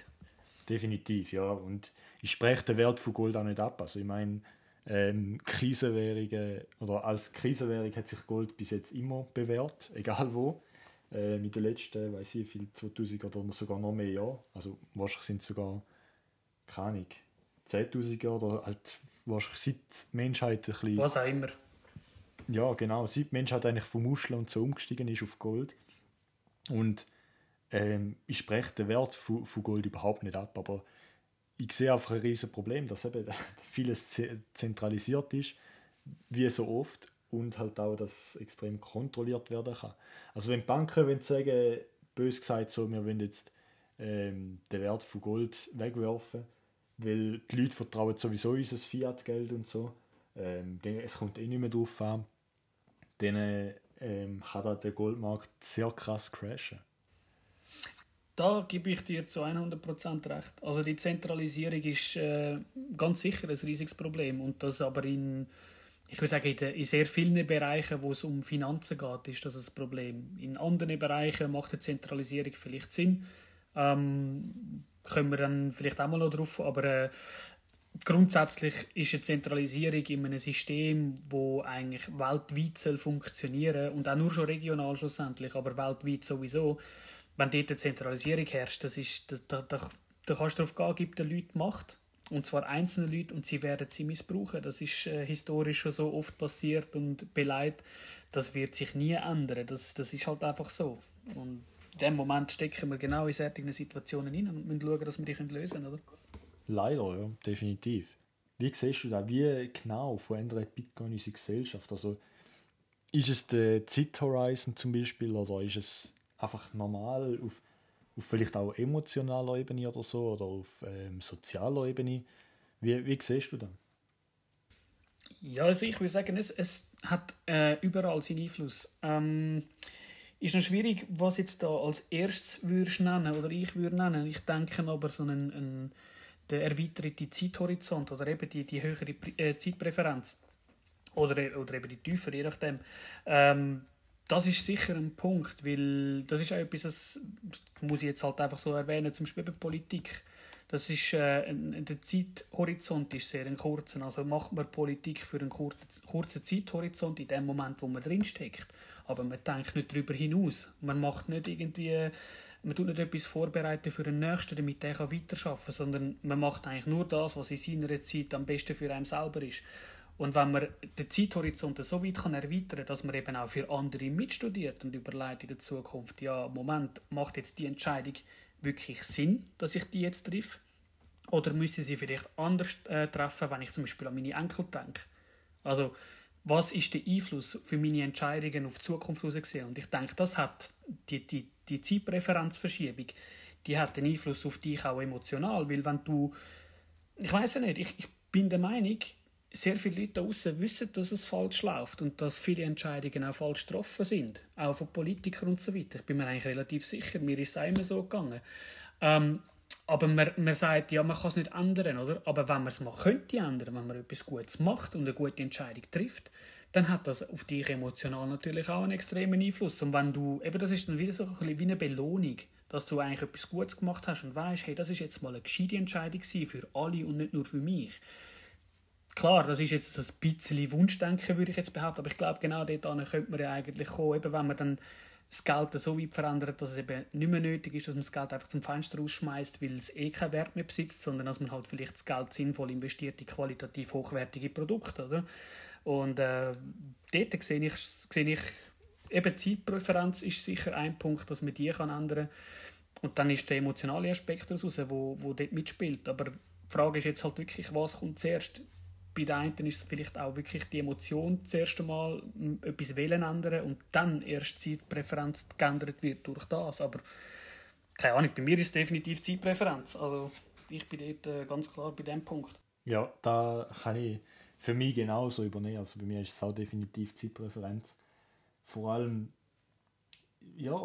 Definitiv, ja. Und ich spreche den Wert von Gold auch nicht ab. Also ich meine, ähm, Krisenwährungen oder als Krisenwährung hat sich Gold bis jetzt immer bewährt, (laughs) egal wo äh, mit den letzten, weiß ich viel, 2000 oder sogar noch mehr Jahren. Also wahrscheinlich sind es sogar, keine Ahnung, 10.000 Jahre oder halt wahrscheinlich seit Menschheit ein bisschen... Was auch immer. Ja, genau, seit Menschheit eigentlich von Muscheln und so umgestiegen ist auf Gold. Und ähm, ich spreche den Wert von, von Gold überhaupt nicht ab, aber ich sehe einfach ein riesiges Problem, dass eben (laughs) vieles zentralisiert ist, wie so oft und halt auch, dass extrem kontrolliert werden kann. Also wenn Banken wenn sagen, bös gesagt, so, wir wollen jetzt ähm, den Wert von Gold wegwerfen, weil die Leute vertrauen sowieso unser Fiat-Geld und so, ähm, es kommt eh nicht mehr drauf an, dann ähm, kann da der Goldmarkt sehr krass crashen. Da gebe ich dir zu 100% recht. Also die Zentralisierung ist äh, ganz sicher ein riesiges Problem und das aber in ich würde sagen, in, sehr vielen Bereichen, wo es um Finanzen geht, ist das ein Problem. In anderen Bereichen macht die Zentralisierung vielleicht Sinn. Ähm, können wir dann vielleicht auch mal noch drauf, aber äh, grundsätzlich ist eine Zentralisierung in einem System, wo eigentlich weltweit soll funktionieren und auch nur schon regional schlussendlich, aber weltweit sowieso. Wenn dort eine Zentralisierung herrscht, das ist, da, da, da kannst du darauf gehen, gibt den Leuten Macht und zwar einzelne Leute und sie werden sie missbrauchen. Das ist äh, historisch schon so oft passiert und beleidigt. Das wird sich nie ändern. Das, das ist halt einfach so. Und in dem Moment stecken wir genau in solchen Situationen hin und müssen schauen, dass wir die lösen können, oder? Leider, ja, definitiv. Wie siehst du das? Wie genau verändert Bitcoin unsere Gesellschaft? Also, ist es der Zeithorizon zum Beispiel oder ist es einfach normal auf auf vielleicht auch emotionaler Ebene oder so oder auf ähm, sozialer Ebene. Wie, wie siehst du das? Ja, also ich würde sagen, es, es hat äh, überall seinen Einfluss. Ähm, ist noch schwierig, was jetzt da als erstes würdest nennen oder ich würde nennen. Ich denke aber so einen, einen der erweiterte Zeithorizont oder eben die, die höhere äh, Zeitpräferenz oder, oder eben die tiefere, je nachdem. Ähm, das ist sicher ein Punkt, weil das ist auch etwas, das muss ich jetzt halt einfach so erwähnen, zum Beispiel Politik. Das ist, äh, der Zeithorizont ist sehr ein kurzer. Also macht man Politik für einen kurzen, kurzen Zeithorizont in dem Moment, wo man drinsteckt. Aber man denkt nicht darüber hinaus. Man macht nicht irgendwie, man tut nicht etwas vorbereiten für den Nächsten, damit der weiterarbeiten kann, sondern man macht eigentlich nur das, was in seiner Zeit am besten für einen selber ist. Und wenn man den Zeithorizont so weit erweitern kann, dass man eben auch für andere mitstudiert und überlegt in der Zukunft, ja, Moment, macht jetzt die Entscheidung wirklich Sinn, dass ich die jetzt treffe? Oder müssen sie vielleicht anders äh, treffen, wenn ich zum Beispiel an meine Enkel denke? Also, was ist der Einfluss für meine Entscheidungen auf die Zukunft gesehen? Und ich denke, das hat die, die, die Zeitpräferenzverschiebung, die hat den Einfluss auf dich auch emotional, weil wenn du, ich weiß ja nicht, ich, ich bin der Meinung, sehr viele Leute da wissen, dass es falsch läuft und dass viele Entscheidungen auch falsch getroffen sind, auch von Politikern und so weiter. Ich bin mir eigentlich relativ sicher, mir ist es auch immer so gegangen. Ähm, aber man, man sagt, ja, man kann es nicht ändern, oder? Aber wenn man es mal könnte ändern, wenn man etwas Gutes macht und eine gute Entscheidung trifft, dann hat das auf dich emotional natürlich auch einen extremen Einfluss. Und wenn du, eben das ist dann wieder so ein bisschen wie eine Belohnung, dass du eigentlich etwas Gutes gemacht hast und weißt, hey, das ist jetzt mal eine gescheite Entscheidung für alle und nicht nur für mich. Klar, das ist jetzt ein bisschen Wunschdenken, würde ich jetzt behaupten, aber ich glaube, genau dort könnte man ja eigentlich kommen, eben wenn man dann das Geld so weit verändert, dass es eben nicht mehr nötig ist, dass man das Geld einfach zum Fenster rausschmeißt, weil es eh keinen Wert mehr besitzt, sondern dass man halt vielleicht das Geld sinnvoll investiert in qualitativ hochwertige Produkte, oder? Und äh, dort sehe ich, sehe ich, eben Zeitpräferenz ist sicher ein Punkt, dass man die kann ändern kann. Und dann ist der emotionale Aspekt daraus, wo, wo dort mitspielt. Aber die Frage ist jetzt halt wirklich, was kommt zuerst? Bei den einen ist es vielleicht auch wirklich die Emotion zuerst einmal etwas wählen ändern und dann erst Zeitpräferenz geändert wird durch das. Aber keine Ahnung, bei mir ist es definitiv Zeitpräferenz. Also ich bin dort äh, ganz klar bei dem Punkt. Ja, da kann ich für mich genauso übernehmen. Also bei mir ist es auch definitiv Zeitpräferenz. Vor allem, ja,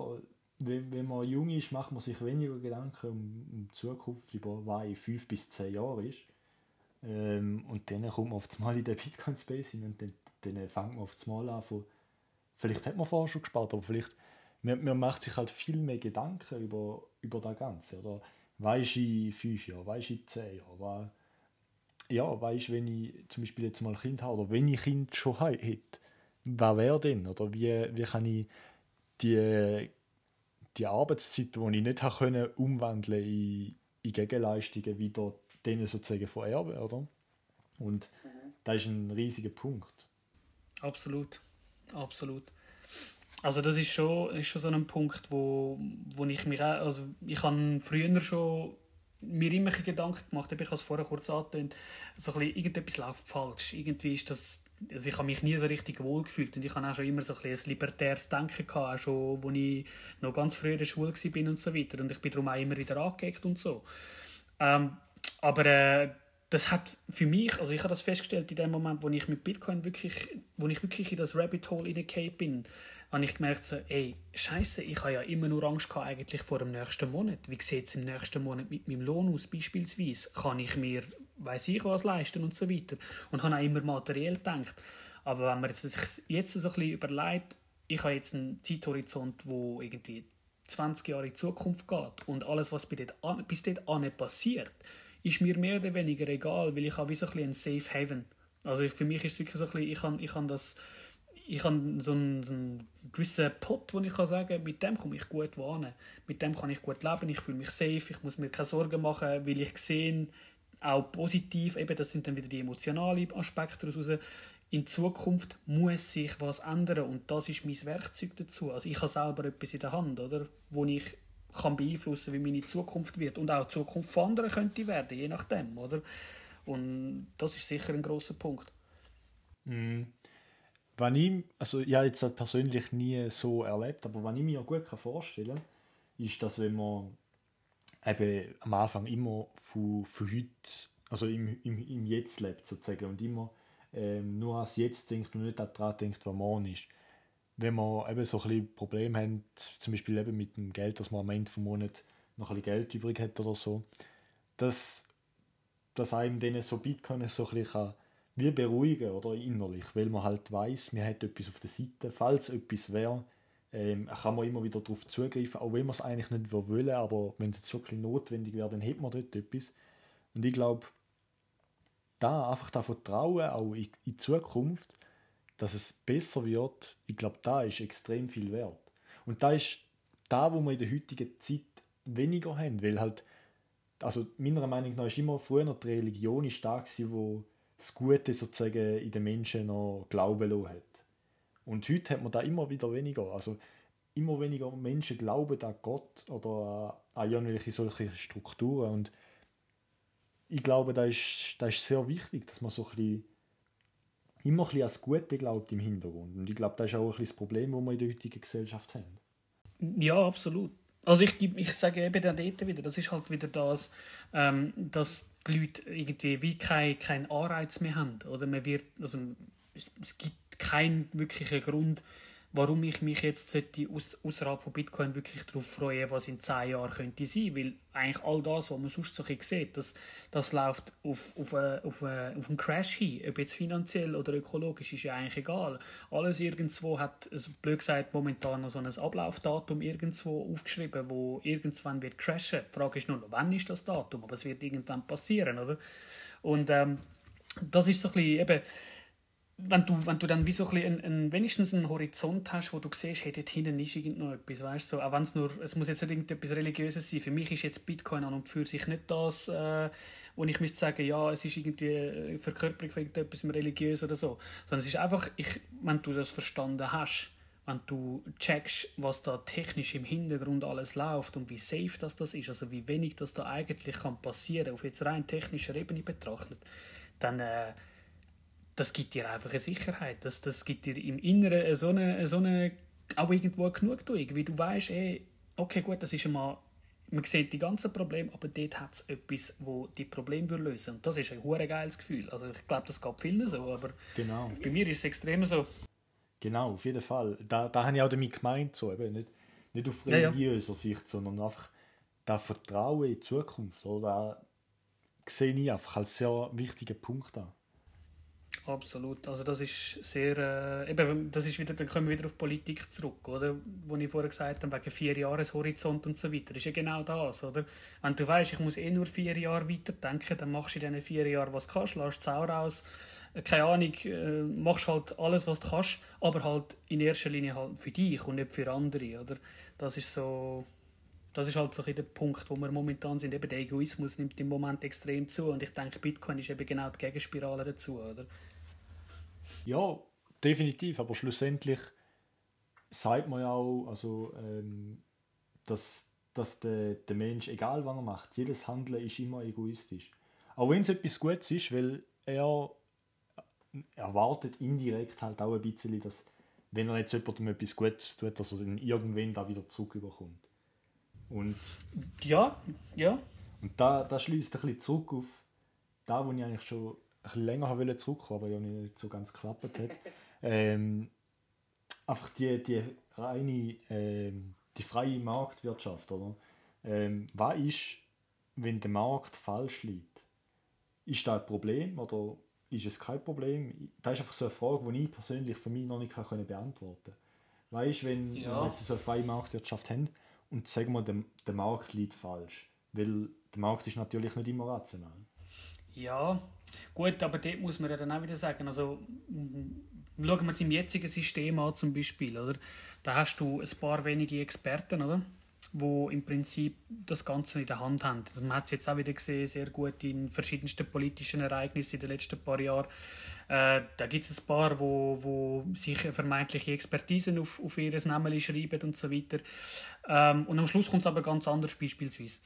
wenn, wenn man jung ist, macht man sich weniger Gedanken um, um die Zukunft, über was in fünf bis zehn Jahren ist. Ähm, und dann kommt man auf Mal in den Bitcoin-Space und dann, dann fängt man auf Mal an von, vielleicht hat man vorher schon gespart, aber vielleicht man, man macht sich halt viel mehr Gedanken über, über das Ganze. Oder was ist in fünf Jahren, was ist in zehn Jahren, was, ja, weißt wenn ich zum Beispiel jetzt mal ein Kind habe oder wenn ich Kind schon hätte, wer wäre denn? Oder wie, wie kann ich die, die Arbeitszeit, die ich nicht habe können, umwandeln in, in Gegenleistungen wieder denen sozusagen vererben, oder? Und mhm. das ist ein riesiger Punkt. Absolut, absolut. Also das ist schon, ist schon so ein Punkt, wo, wo ich mich auch, also ich habe früher schon mir immer Gedanken gemacht, ich habe es vorher kurz angetönt, so ein bisschen, irgendetwas läuft falsch. Irgendwie ist das, also ich habe mich nie so richtig wohl gefühlt und ich habe auch schon immer so ein, ein libertäres Denken gehabt, auch schon, als ich noch ganz früh in der Schule war und so weiter und ich bin darum auch immer wieder angeeckt und so. Ähm, aber äh, das hat für mich, also ich habe das festgestellt in dem Moment, wo ich mit Bitcoin wirklich, wo ich wirklich in das Rabbit Hole hineingefallen bin, habe ich gemerkt, so, ey, Scheiße, ich habe ja immer nur Angst gehabt, eigentlich vor dem nächsten Monat. Wie sieht es im nächsten Monat mit meinem Lohn aus, beispielsweise? Kann ich mir, weiß ich was, leisten und so weiter? Und habe auch immer materiell gedacht. Aber wenn man sich jetzt so ein bisschen überlegt, ich habe jetzt einen Zeithorizont, wo irgendwie 20 Jahre in die Zukunft geht und alles, was bis dort, bis dort passiert, ist mir mehr oder weniger egal, weil ich habe wie so ein, ein Safe Haven. Also für mich ist es wirklich so ein bisschen, ich habe, ich habe das ich habe so einen, so einen gewissen Pot, wo ich kann sagen mit dem komme ich gut wohnen. Mit dem kann ich gut leben, ich fühle mich safe, ich muss mir keine Sorgen machen, weil ich sehe, auch positiv, eben das sind dann wieder die emotionalen Aspekte daraus, in Zukunft muss sich was ändern und das ist mein Werkzeug dazu. Also ich habe selber etwas in der Hand, oder, wo ich kann beeinflussen, wie meine Zukunft wird und auch die Zukunft von anderen könnte werden, je nachdem, oder? Und das ist sicher ein großer Punkt. Mm wenn ich, also ich habe jetzt halt persönlich nie so erlebt, aber wenn ich mir gut vorstellen kann, ist, dass wenn man eben am Anfang immer von, von heute, also im, im, im Jetzt lebt sozusagen und immer ähm, nur ans Jetzt denkt und nicht daran denkt, was morgen ist. Wenn man eben so ein Probleme hat, zum Beispiel eben mit dem Geld, dass man am Ende des Monats noch ein bisschen Geld übrig hat oder so, dass, dass einem denen so Bitcoin so ein bisschen wie beruhigen oder innerlich, weil man halt weiß, man hat etwas auf der Seite. Falls etwas wäre, ähm, kann man immer wieder darauf zugreifen, auch wenn man es eigentlich nicht wollen aber wenn es wirklich notwendig wäre, dann hat man dort etwas. Und ich glaube, da einfach da Vertrauen auch in, in die Zukunft, dass es besser wird, ich glaube, da ist extrem viel wert. Und da ist da, wo wir in der heutigen Zeit weniger haben, weil halt, also meiner Meinung nach ist immer früher die Religion stark gewesen, wo das Gute sozusagen in den Menschen noch Glauben hat. Und heute hat man da immer wieder weniger. Also immer weniger Menschen glauben an Gott oder an irgendwelche solche Strukturen. Und ich glaube, da ist, das ist sehr wichtig, dass man so ein bisschen, immer ein bisschen Gute glaubt im Hintergrund. Und ich glaube, das ist auch ein das Problem, das wir in der heutigen Gesellschaft haben. Ja, absolut. Also ich, ich sage eben dann dort wieder, das ist halt wieder das, ähm, dass die Leute irgendwie wie keinen kein Anreiz mehr haben. Oder man wird, also es gibt keinen wirklichen Grund, warum ich mich jetzt sollte aus, außerhalb von Bitcoin wirklich darauf freuen, was in zehn Jahren könnte sein, weil eigentlich all das, was man sonst so sieht, das, das läuft auf, auf, eine, auf, eine, auf einen Crash hin, ob jetzt finanziell oder ökologisch, ist ja eigentlich egal. Alles irgendwo hat, blöd gesagt, momentan so ein Ablaufdatum irgendwo aufgeschrieben, wo irgendwann wird crashen. Die Frage ist nur, wann ist das Datum, aber es wird irgendwann passieren, oder? Und ähm, das ist so ein bisschen, eben, wenn du, wenn du dann wie so ein bisschen einen, wenigstens einen Horizont hast, wo du siehst, hey, dort hinten ist noch etwas, weißt so, auch wenn es nur, es muss jetzt nicht irgendetwas Religiöses sein, für mich ist jetzt Bitcoin an und für sich nicht das, äh, wo ich müsste sagen, ja, es ist irgendwie eine Verkörperung von irgendetwas religiös oder so, sondern es ist einfach, ich, wenn du das verstanden hast, wenn du checkst, was da technisch im Hintergrund alles läuft und wie safe das, das ist, also wie wenig das da eigentlich kann passieren, auf jetzt rein technischer Ebene betrachtet, dann äh, das gibt dir einfach eine Sicherheit. Das, das gibt dir im Inneren so eine, so eine auch irgendwo eine Genugtuung, wie du weißt, ey, okay, gut, das ist einmal, man sieht die ganzen Probleme, aber dort hat es etwas, wo die Probleme lösen Und das ist ein hure geiles Gefühl. Also ich glaube, das geht vielen so, aber genau. bei mir ist es extrem so. Genau, auf jeden Fall. Da, da habe ich auch damit gemeint, so, eben, nicht, nicht auf religiöser ja, ja. Sicht, sondern einfach das Vertrauen in die Zukunft. Oder? Da sehe ich einfach als sehr wichtigen Punkt an. Absolut. Also das ist sehr, äh, eben, das ist wieder, dann kommen wir wieder auf Politik zurück, oder? Wo ich vorher gesagt habe, wegen vier Jahreshorizont und so weiter. Ist ja genau das, oder? Wenn du weißt, ich muss eh nur vier Jahre weiterdenken, dann machst du in diesen vier Jahren, was du kannst, lässt Sau raus, äh, keine Ahnung, äh, machst halt alles, was du kannst, aber halt in erster Linie halt für dich und nicht für andere, oder? Das ist so, das ist halt so der Punkt, wo wir momentan sind. Eben der Egoismus nimmt im Moment extrem zu und ich denke, Bitcoin ist eben genau die Gegenspirale dazu, oder? Ja, definitiv. Aber schlussendlich sagt man ja auch, also, ähm, dass, dass der, der Mensch, egal was er macht, jedes Handeln ist immer egoistisch. Auch wenn es etwas Gutes ist, weil er erwartet indirekt halt auch ein bisschen, dass wenn er jetzt jemandem etwas Gutes tut, dass er dann irgendwann da wieder zurückbekommt. Und ja, ja. Und da, da schließt ein bisschen zurück auf da, wo ich eigentlich schon ein länger wollte zurückkommen, aber ja nicht so ganz geklappt hat. (laughs) ähm, einfach die, die reine, ähm, die freie Marktwirtschaft, oder? Ähm, was ist, wenn der Markt falsch liegt? Ist das ein Problem oder ist es kein Problem? Das ist einfach so eine Frage, die ich persönlich für mich noch nicht kann beantworten kann. Weißt du, wenn, ja. wenn wir jetzt so eine freie Marktwirtschaft haben und sagen wir, der, der Markt liegt falsch, weil der Markt ist natürlich nicht immer rational. Ja, Gut, aber dort muss man ja dann auch wieder sagen, also schauen wir uns im jetzigen System an zum Beispiel, oder? Da hast du ein paar wenige Experten, oder? wo im Prinzip das Ganze in der Hand haben. Man hat es jetzt auch wieder gesehen, sehr gut in verschiedensten politischen Ereignissen in den letzten paar Jahren. Äh, da gibt es ein paar, wo, wo sich vermeintliche Expertisen auf, auf ihr Namen schreiben und so weiter. Ähm, und am Schluss kommt es aber ganz anders beispielsweise.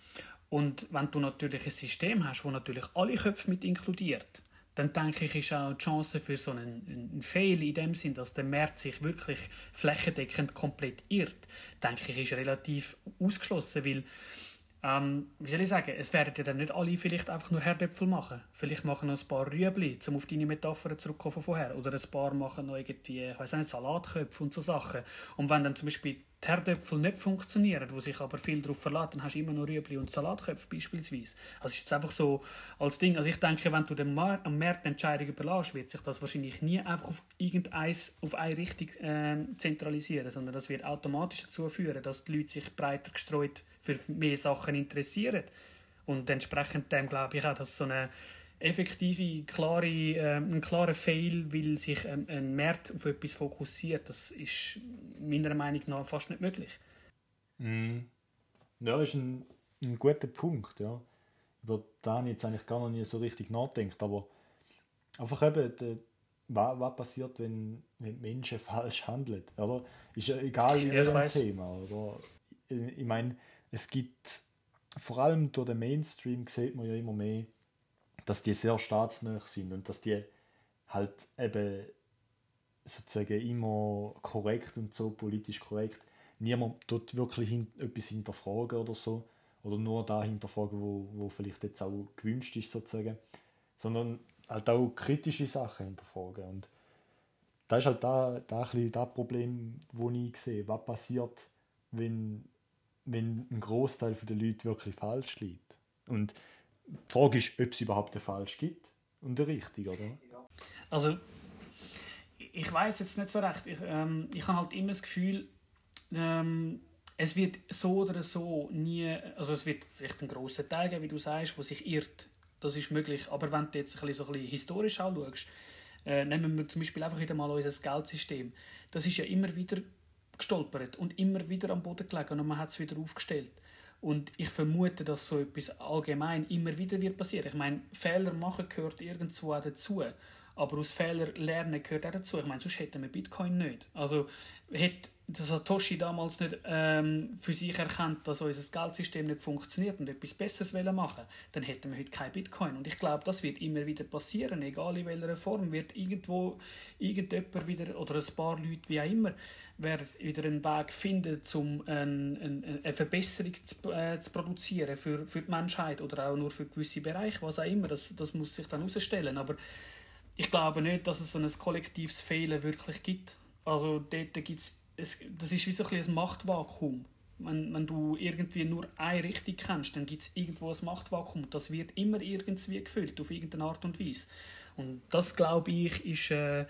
Und wenn du natürlich ein System hast, wo natürlich alle Köpfe mit inkludiert, dann denke ich, ist auch die Chance für so einen, einen Fail in dem Sinn, dass der Markt sich wirklich flächendeckend komplett irrt, denke ich, ist relativ ausgeschlossen, weil ähm, wie soll ich sagen, es werden ja dann nicht alle vielleicht einfach nur Herdöpfel machen. Vielleicht machen noch ein paar Rüebli, um auf deine Metapher zurückzukommen von vorher. Oder ein paar machen noch irgendwie, ich weiß nicht, Salatköpfe und so Sachen. Und wenn dann zum Beispiel die Herdöpfel nicht funktionieren, wo sich aber viel darauf verlässt, dann hast du immer noch Rüebli und Salatköpfe beispielsweise. Also ist jetzt einfach so als Ding. Also ich denke, wenn du dem Mar am Markt Entscheidung überlässt, wird sich das wahrscheinlich nie einfach auf irgendeins, auf eine Richtung äh, zentralisieren, sondern das wird automatisch dazu führen, dass die Leute sich breiter gestreut für mehr Sachen interessieren. Und entsprechend dem glaube ich auch, dass so eine effektive, klare, äh, ein klarer Fail, weil sich ähm, ein Markt auf etwas fokussiert, das ist meiner Meinung nach fast nicht möglich. Mm. Ja, das ist ein, ein guter Punkt. Ja. Über den jetzt eigentlich gar noch nie so richtig nachdenkt, aber einfach eben, der, was, was passiert, wenn, wenn Menschen (laughs) falsch handeln? Oder? Ist ja egal in welchem Thema. Oder? Ich meine, es gibt, vor allem durch den Mainstream sieht man ja immer mehr, dass die sehr staatsnah sind und dass die halt eben sozusagen immer korrekt und so politisch korrekt niemand dort wirklich hin, etwas hinterfragen oder so. Oder nur da hinterfragen, wo, wo vielleicht jetzt auch gewünscht ist, sozusagen. Sondern halt auch kritische Sachen hinterfragen. Und das ist halt da, da ein bisschen das Problem, das ich sehe. Was passiert, wenn, wenn ein Großteil der Leute wirklich falsch liegt? Und die Frage ist, ob es überhaupt einen falsch gibt und einen richtig, oder? Also, ich weiß jetzt nicht so recht. Ich, ähm, ich habe halt immer das Gefühl, ähm, es wird so oder so nie, also es wird vielleicht einen grossen Teil geben, wie du sagst, wo sich irrt. Das ist möglich. Aber wenn du jetzt ein bisschen, so ein bisschen historisch anschaust, äh, nehmen wir zum Beispiel einfach wieder mal unser Geldsystem. Das ist ja immer wieder gestolpert und immer wieder am Boden gelegen und man hat es wieder aufgestellt. Und ich vermute, dass so etwas allgemein immer wieder wird passieren. Ich meine, Fehler machen gehört irgendwo auch dazu. Aber aus Fehlern lernen gehört auch dazu. Ich meine, sonst hätten wir Bitcoin nicht. Also hätte Satoshi damals nicht ähm, für sich erkannt, dass unser Geldsystem nicht funktioniert und etwas Besseres machen dann hätten wir heute kein Bitcoin. Und ich glaube, das wird immer wieder passieren, egal in welcher Form, wird irgendwo irgendjemand wieder, oder ein paar Leute, wie auch immer, werden wieder einen Weg finden, um eine, Verbesserung zu, äh, zu, produzieren für, für die Menschheit oder auch nur für gewisse Bereiche, was auch immer, das, das muss sich dann herausstellen. Aber ich glaube nicht, dass es ein kollektives Fehlen wirklich gibt. Also dort gibt's, es, das ist wie so ein, ein Machtvakuum. Wenn, wenn du irgendwie nur eine Richtung kennst, dann gibt es irgendwo ein Machtvakuum. Das wird immer irgendwie gefüllt, auf irgendeine Art und Weise. Und das, glaube ich, ist, äh,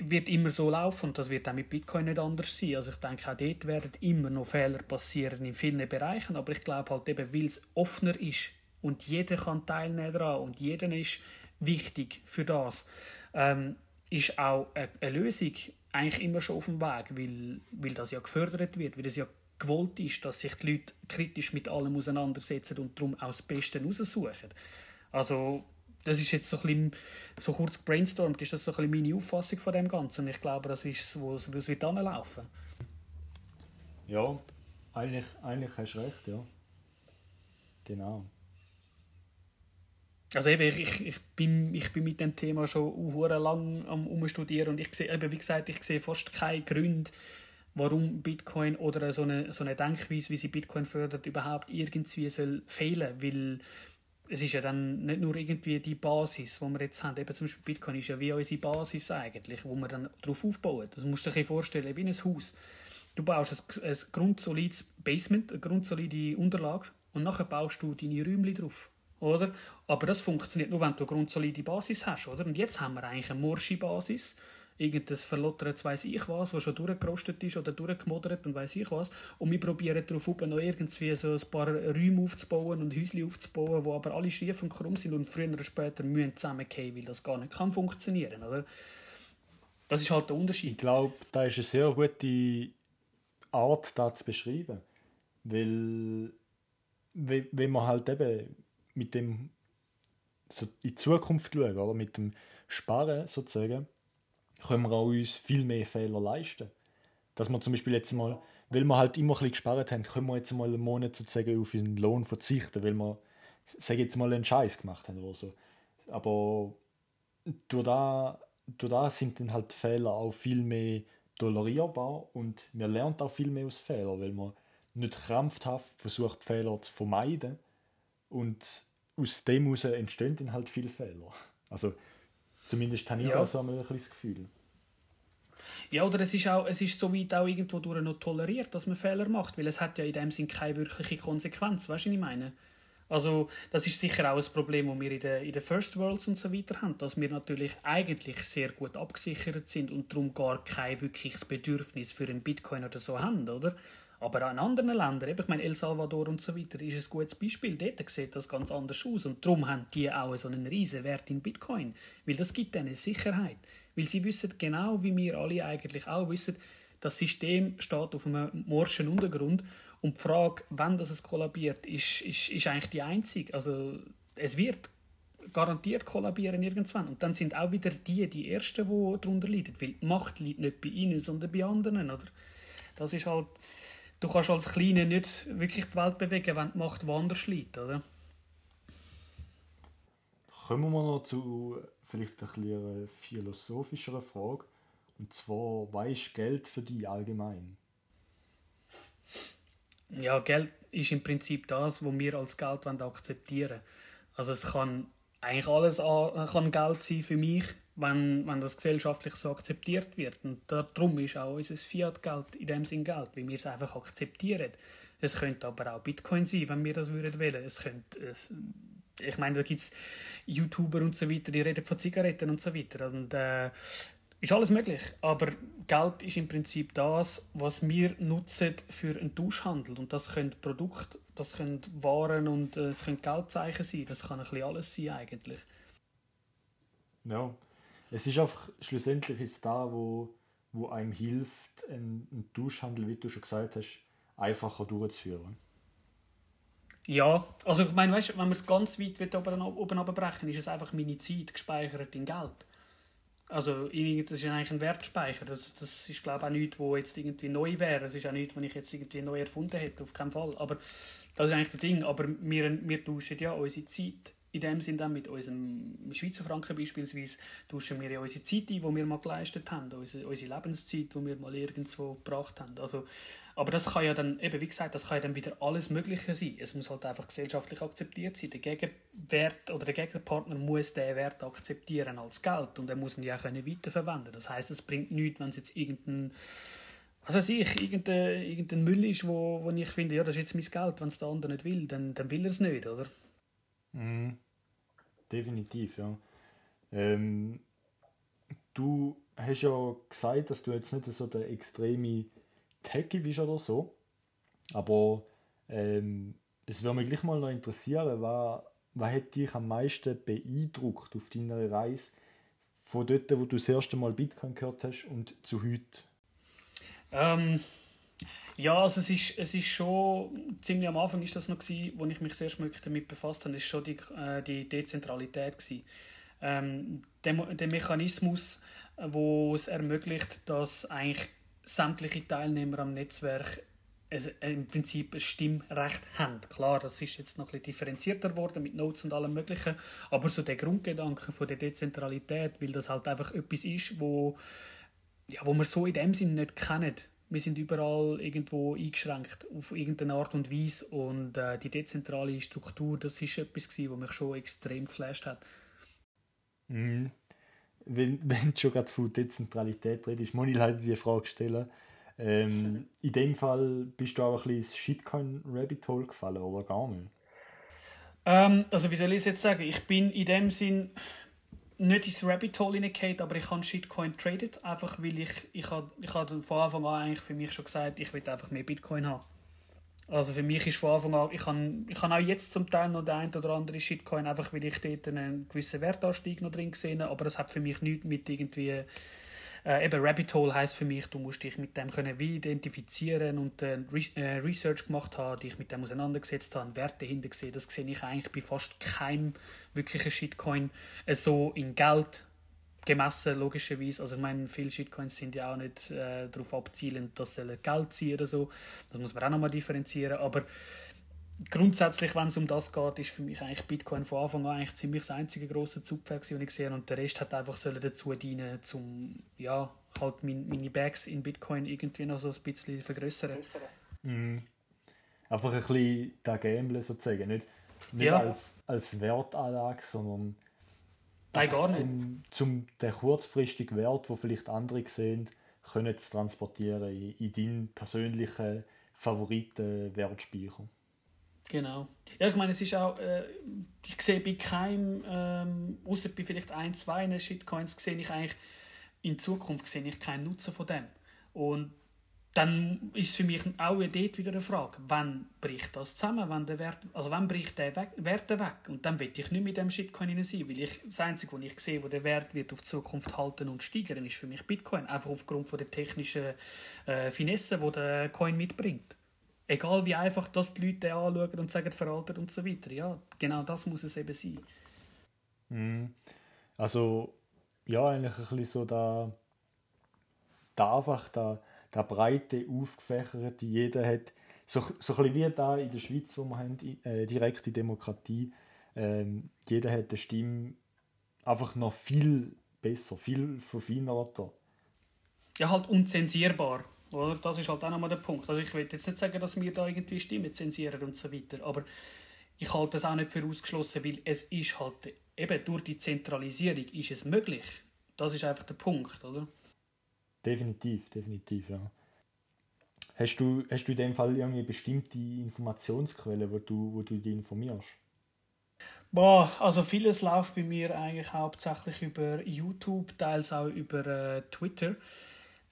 wird immer so laufen und das wird auch mit Bitcoin nicht anders sein. Also ich denke, auch dort werden immer noch Fehler passieren in vielen Bereichen, aber ich glaube halt eben, weil es offener ist und jeder kann teilnehmen daran und jeder ist wichtig für das, ähm, ist auch eine Lösung eigentlich immer schon auf dem Weg, weil, weil das ja gefördert wird, weil es ja gewollt ist, dass sich die Leute kritisch mit allem auseinandersetzen und darum auch das Beste raussuchen. Also das ist jetzt so, ein bisschen, so kurz brainstormt, ist das so ein bisschen meine Auffassung von dem Ganzen. Ich glaube, das ist, es, wo es wird. Ja, eigentlich, eigentlich hast du recht, ja. Genau. Also eben, ich, ich, ich, bin, ich bin mit dem Thema schon lang am umstudieren und ich sehe, eben, wie gesagt, ich sehe fast keine Gründe, warum Bitcoin oder so eine, so eine Denkweise, wie sie Bitcoin fördert, überhaupt irgendwie soll fehlen, weil es ist ja dann nicht nur irgendwie die Basis, die wir jetzt haben. Eben zum Beispiel Bitcoin ist ja wie unsere Basis eigentlich, wo wir dann darauf aufbauen. Das musst du dir vorstellen, wie ein Haus. Du baust ein, ein grundsolides Basement, eine grundsolide Unterlage und nachher baust du deine Räumchen drauf. Oder? Aber das funktioniert nur, wenn du eine grundsolide Basis hast. Oder? Und jetzt haben wir eigentlich eine morsche Basis. Irgendein verlottertes weiss ich was, was schon durchgerostet ist oder durchgemodert und weiss ich was. Und wir probieren darauf noch irgendwie so ein paar Räume aufzubauen und Häuschen aufzubauen, die aber alle schief und krumm sind und früher oder später müssen zusammenfallen, weil das gar nicht kann funktionieren oder? Das ist halt der Unterschied. Ich glaube, da ist eine sehr gute Art, das zu beschreiben. Weil, wenn man halt eben mit dem so in die Zukunft schauen, oder? mit dem Sparen sozusagen, können wir auch uns viel mehr Fehler leisten. Dass wir zum Beispiel jetzt mal, weil wir halt immer ein bisschen gespart haben, können wir jetzt mal einen Monat sozusagen auf den Lohn verzichten, weil wir, sage jetzt mal, einen Scheiß gemacht haben oder so. Aber durch das, durch das sind dann halt Fehler auch viel mehr tolerierbar und wir lernen auch viel mehr aus Fehlern, weil man nicht krampfhaft versucht, Fehler zu vermeiden und aus dem heraus entstehen dann halt viele Fehler. Also zumindest habe ich ja. da so ein das Gefühl. Ja, oder es ist, auch, es ist so weit auch irgendwo durch noch toleriert, dass man Fehler macht, weil es hat ja in dem Sinn keine wirkliche Konsequenz, weißt du, was ich meine? Also das ist sicher auch ein Problem, das wir in den, in den First Worlds und so weiter haben, dass wir natürlich eigentlich sehr gut abgesichert sind und darum gar kein wirkliches Bedürfnis für einen Bitcoin oder so haben, oder? Aber auch in anderen Ländern, ich meine El Salvador und so weiter, ist ein gutes Beispiel. Dort sieht das ganz anders aus. Und darum haben die auch so einen riesen Wert in Bitcoin. Weil das gibt ihnen Sicherheit. Weil sie wissen genau, wie wir alle eigentlich auch wissen, das System steht auf einem morschen Untergrund. Und die Frage, wann das es kollabiert, ist, ist, ist eigentlich die einzige. Also es wird garantiert kollabieren irgendwann. Und dann sind auch wieder die die Ersten, die darunter leiden. Weil die Macht liegt nicht bei ihnen, sondern bei anderen. Oder? Das ist halt du kannst als Kleiner nicht wirklich die Welt bewegen, wenn die Macht woanders liegt, oder? Kommen wir noch zu vielleicht ein einer philosophischeren Frage. Und zwar, was ist Geld für dich allgemein? Ja, Geld ist im Prinzip das, was wir als Geld akzeptieren wollen. Also es kann eigentlich alles kann Geld sein für mich, wenn, wenn das gesellschaftlich so akzeptiert wird. Und darum ist auch unser Fiat-Geld in dem Sinn Geld, weil wir es einfach akzeptieren. Es könnte aber auch Bitcoin sein, wenn wir das würden. Es könnte, es, ich meine, da gibt es YouTuber und so weiter, die reden von Zigaretten und so weiter. Und äh, ist alles möglich, aber Geld ist im Prinzip das, was wir nutzen für einen Tauschhandel. Und das können Produkte, das können Waren und äh, es können Geldzeichen sein. Das kann ein bisschen alles sein eigentlich. Ja, es ist einfach schlussendlich ist da, wo, wo einem hilft, einen, Tauschhandel, wie du schon gesagt hast, einfacher durchzuführen. Ja, also ich meine, weißt, wenn man es ganz weit oben, oben abbrechen ist es einfach meine Zeit gespeichert in Geld. Also das ist eigentlich ein Wertspeicher. Das, das ist glaube ich auch nichts, was jetzt irgendwie neu wäre. Das ist auch nichts, was ich jetzt irgendwie neu erfunden hätte, auf keinen Fall. Aber das ist eigentlich das Ding. Aber wir, wir tauschen ja unsere Zeit in dem Sinne dann mit unserem Schweizer Franken beispielsweise tauschen wir ja unsere Zeit ein, die wir mal geleistet haben, unsere, unsere Lebenszeit, die wir mal irgendwo gebracht haben. Also, aber das kann ja dann, eben wie gesagt, das kann ja dann wieder alles Mögliche sein. Es muss halt einfach gesellschaftlich akzeptiert sein. Der Gegenwert oder der Gegenpartner muss den Wert akzeptieren als Geld und er muss ihn ja auch weiterverwenden Das heißt, es bringt nichts, wenn es jetzt irgendein was weiß ich, irgendein, irgendein Müll ist, wo, wo ich finde, ja, das ist jetzt mein Geld, wenn es der andere nicht will, dann, dann will er es nicht, oder? Mhm. Definitiv, ja. Ähm, du hast ja gesagt, dass du jetzt nicht so der extreme Techie bist oder so. Aber ähm, es würde mich gleich mal noch interessieren, was, was hat dich am meisten beeindruckt auf deiner Reise von dort, wo du das erste Mal Bitcoin gehört hast und zu heute? Ähm, ja, also es ist, es ist schon, ziemlich am Anfang ist das noch gewesen, wo ich mich sehr schmückt damit befasst habe, ist schon die, äh, die Dezentralität gewesen. Ähm, der, der Mechanismus, wo es ermöglicht, dass eigentlich sämtliche Teilnehmer am Netzwerk also im Prinzip ein Stimmrecht haben. Klar, das ist jetzt noch ein differenzierter geworden mit Notes und allem Möglichen, aber so der Grundgedanke von der Dezentralität, weil das halt einfach etwas ist, wo, ja, wo wir so in dem Sinn nicht kennen wir sind überall irgendwo eingeschränkt auf irgendeine Art und Weise und äh, die dezentrale Struktur, das ist etwas gewesen, was mich schon extrem geflasht hat. Mhm. Wenn, (laughs) wenn du schon gerade von Dezentralität redest, muss ich halt die Frage stellen. Ähm, (laughs) in dem Fall bist du auch ein bisschen ins Shitcoin-Rabbit-Hole gefallen, oder gar nicht? Ähm, also wie soll ich es jetzt sagen? Ich bin in dem Sinn nicht ins Rabbit Hole hineingeht, aber ich habe Shitcoin traded, einfach weil ich, ich habe ich hab von Anfang an eigentlich für mich schon gesagt, ich will einfach mehr Bitcoin haben. Also für mich ist von Anfang an, ich habe, ich habe auch jetzt zum Teil noch den ein oder andere Shitcoin, einfach weil ich dort einen gewissen Wertanstieg noch drin gesehen habe, aber das hat für mich nichts mit irgendwie äh, eben Rabbit Hole heißt für mich, du musst dich mit dem können wie identifizieren und äh, äh, Research gemacht haben, dich mit dem auseinandergesetzt haben, Werte dahinter gesehen. Das sehe ich eigentlich bei fast keinem wirklichen Shitcoin äh, so in Geld gemessen, logischerweise. Also ich meine, viele Shitcoins sind ja auch nicht äh, darauf abzielend, dass sie Geld ziehen oder so. Das muss man auch nochmal differenzieren. Aber grundsätzlich, wenn es um das geht, ist für mich eigentlich Bitcoin von Anfang an eigentlich ziemlich das einzige große Zugpferd, das ich gesehen. Und der Rest hat einfach sollen dazu dienen, um ja, halt meine Bags in Bitcoin irgendwie noch so ein bisschen vergrößern. Mhm. Einfach ein bisschen der Gamble sozusagen, nicht, nicht ja. als, als Wertanlage, sondern Nein, gar nicht. Zum, zum den kurzfristigen Wert, wo vielleicht andere sehen, können zu transportieren in, in deinen persönlichen Favoriten-Wertspeicher. Genau. Ja, ich meine, es ist auch, äh, ich sehe bei keinem, ähm, außer bei vielleicht ein, zwei Shitcoins, sehe ich eigentlich, in Zukunft sehe ich keinen Nutzen von dem. Und dann ist für mich auch dort wieder eine Frage, wann bricht das zusammen, wann der Wert, also wann bricht der weg, Wert weg? Und dann will ich nicht mit dem Shitcoin sein, weil ich, das Einzige, was ich sehe, wo der Wert wird auf Zukunft halten und steigern, ist für mich Bitcoin, einfach aufgrund von der technischen äh, Finesse, die der Coin mitbringt. Egal wie einfach das die Leute anschauen und sagen, veraltet und so weiter. Ja, genau das muss es eben sein. Mhm. Also, ja, eigentlich ein bisschen so da, da einfach da, da breite, aufgefächerte, jeder hat, so, so ein bisschen wie da in der Schweiz, wo wir haben, äh, direkte Demokratie, ähm, jeder hat eine Stimme einfach noch viel besser, viel verfeinerter. Ja, halt unzensierbar Oder? Das ist halt auch nochmal der Punkt. Also ich will jetzt nicht sagen, dass wir da irgendwie Stimmen zensieren und so weiter, aber ich halte das auch nicht für ausgeschlossen, weil es ist halt, eben durch die Zentralisierung ist es möglich. Das ist einfach der Punkt, oder? Definitiv, definitiv, ja. Hast du, hast du in dem Fall irgendwie bestimmte Informationsquellen, wo du, wo du dich informierst? Boah, also vieles läuft bei mir eigentlich hauptsächlich über YouTube, teils auch über äh, Twitter.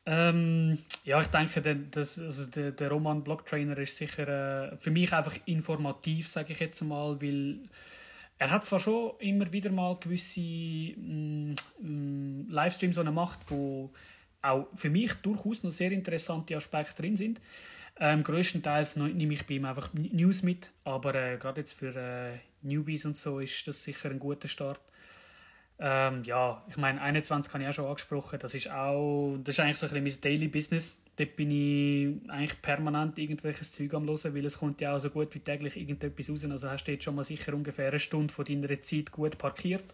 Ähm, ja, ich denke, der, das, also der, der Roman Blocktrainer ist sicher äh, für mich einfach informativ, sage ich jetzt mal, weil er hat zwar schon immer wieder mal gewisse mm, mm, Livestreams, die wo auch für mich durchaus noch sehr interessante Aspekte drin sind. Ähm, größtenteils nehme ich bei ihm einfach News mit, aber äh, gerade jetzt für äh, Newbies und so ist das sicher ein guter Start. Ähm, ja, ich meine, 21 habe ich auch schon angesprochen, das ist auch, das ist eigentlich so ein bisschen mein Daily Business. Dort bin ich eigentlich permanent irgendwelches Zeug am hören, weil es kommt ja auch so gut wie täglich irgendetwas raus. Also hast du jetzt schon mal sicher ungefähr eine Stunde von deiner Zeit gut parkiert.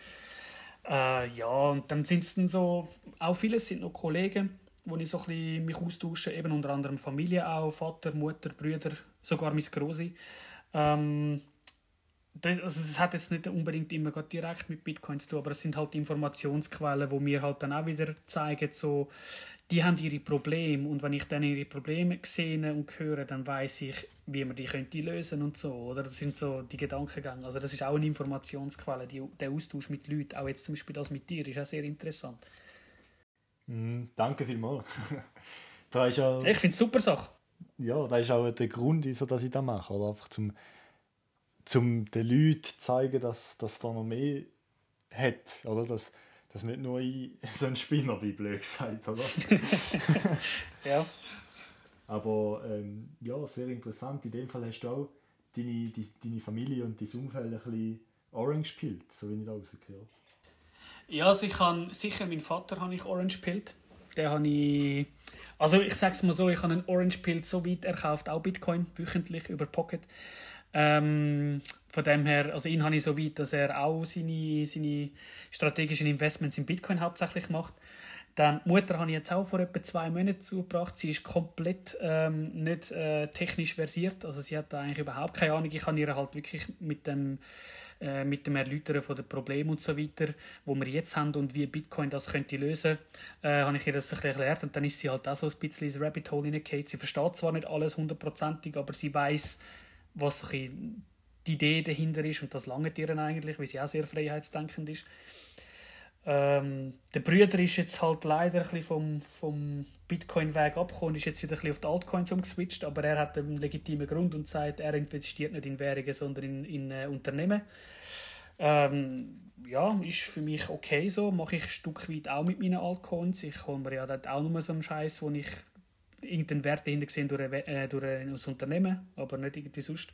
Äh, ja, und dann sind es dann so, auch vieles sind noch Kollegen, wo ich so ein bisschen mich austausche, eben unter anderem Familie auch, Vater, Mutter, Brüder, sogar mein Grosi. Ähm, das, also es hat jetzt nicht unbedingt immer direkt mit Bitcoin zu tun, aber es sind halt Informationsquellen, wo mir halt dann auch wieder zeigen, so, die haben ihre Probleme und wenn ich dann ihre Probleme sehe und höre, dann weiß ich, wie man die könnte lösen und so, oder? Das sind so die Gedankengänge. Also das ist auch eine Informationsquelle, die, der Austausch mit Leuten, auch jetzt zum Beispiel das mit dir, ist auch sehr interessant. Mm, danke vielmals. (laughs) da ist ja, ich finde es super Sache. Ja, das ist auch der Grund, wieso dass ich das mache. Oder? Einfach zum, zum den Leuten zu zeigen, dass, dass da noch mehr hat. Oder? Dass, dass nicht nur ich (laughs) so ein Spinner bin, blöd gesagt. Oder? (laughs) ja. Aber ähm, ja, sehr interessant. In dem Fall hast du auch deine, die, deine Familie und dein Umfeld ein bisschen Orange gespielt, so wie ich da rausgehört ja, also ich kann, sicher, mein Vater habe ich Orange Pilt. Den habe ich, also ich sage es mal so, ich habe einen Orange Pilt so weit, er kauft auch Bitcoin wöchentlich über Pocket. Ähm, von dem her, also ihn habe ich so weit, dass er auch seine, seine strategischen Investments in Bitcoin hauptsächlich macht. Dann Mutter habe ich jetzt auch vor etwa zwei Monaten zugebracht. Sie ist komplett ähm, nicht äh, technisch versiert, also sie hat da eigentlich überhaupt keine Ahnung. Ich kann ihr halt wirklich mit dem äh, mit dem Erläutern von den Problemen und so weiter, wo wir jetzt haben und wie Bitcoin das könnte lösen, äh, habe ich ihr das ein bisschen erklärt und dann ist sie halt auch so ein bisschen ins Rabbit Hole hineingekommen. Sie versteht zwar nicht alles hundertprozentig, aber sie weiß, was die Idee dahinter ist und das lange ihr eigentlich, weil sie auch sehr freiheitsdenkend ist. Ähm, der Brüder ist jetzt halt leider ein bisschen vom, vom Bitcoin-Weg abgekommen, ist jetzt wieder ein bisschen auf die Altcoins umgeswitcht, aber er hat einen legitimen Grund und sagt, er investiert nicht in Währungen, sondern in, in äh, Unternehmen. Ähm, ja, ist für mich okay so, mache ich ein Stück weit auch mit meinen Altcoins. Ich hole mir ja dort auch nur so einen Scheiß, wo ich irgendeinen Wert dahinter sehe durch, ein, äh, durch ein Unternehmen, aber nicht irgendwie sonst.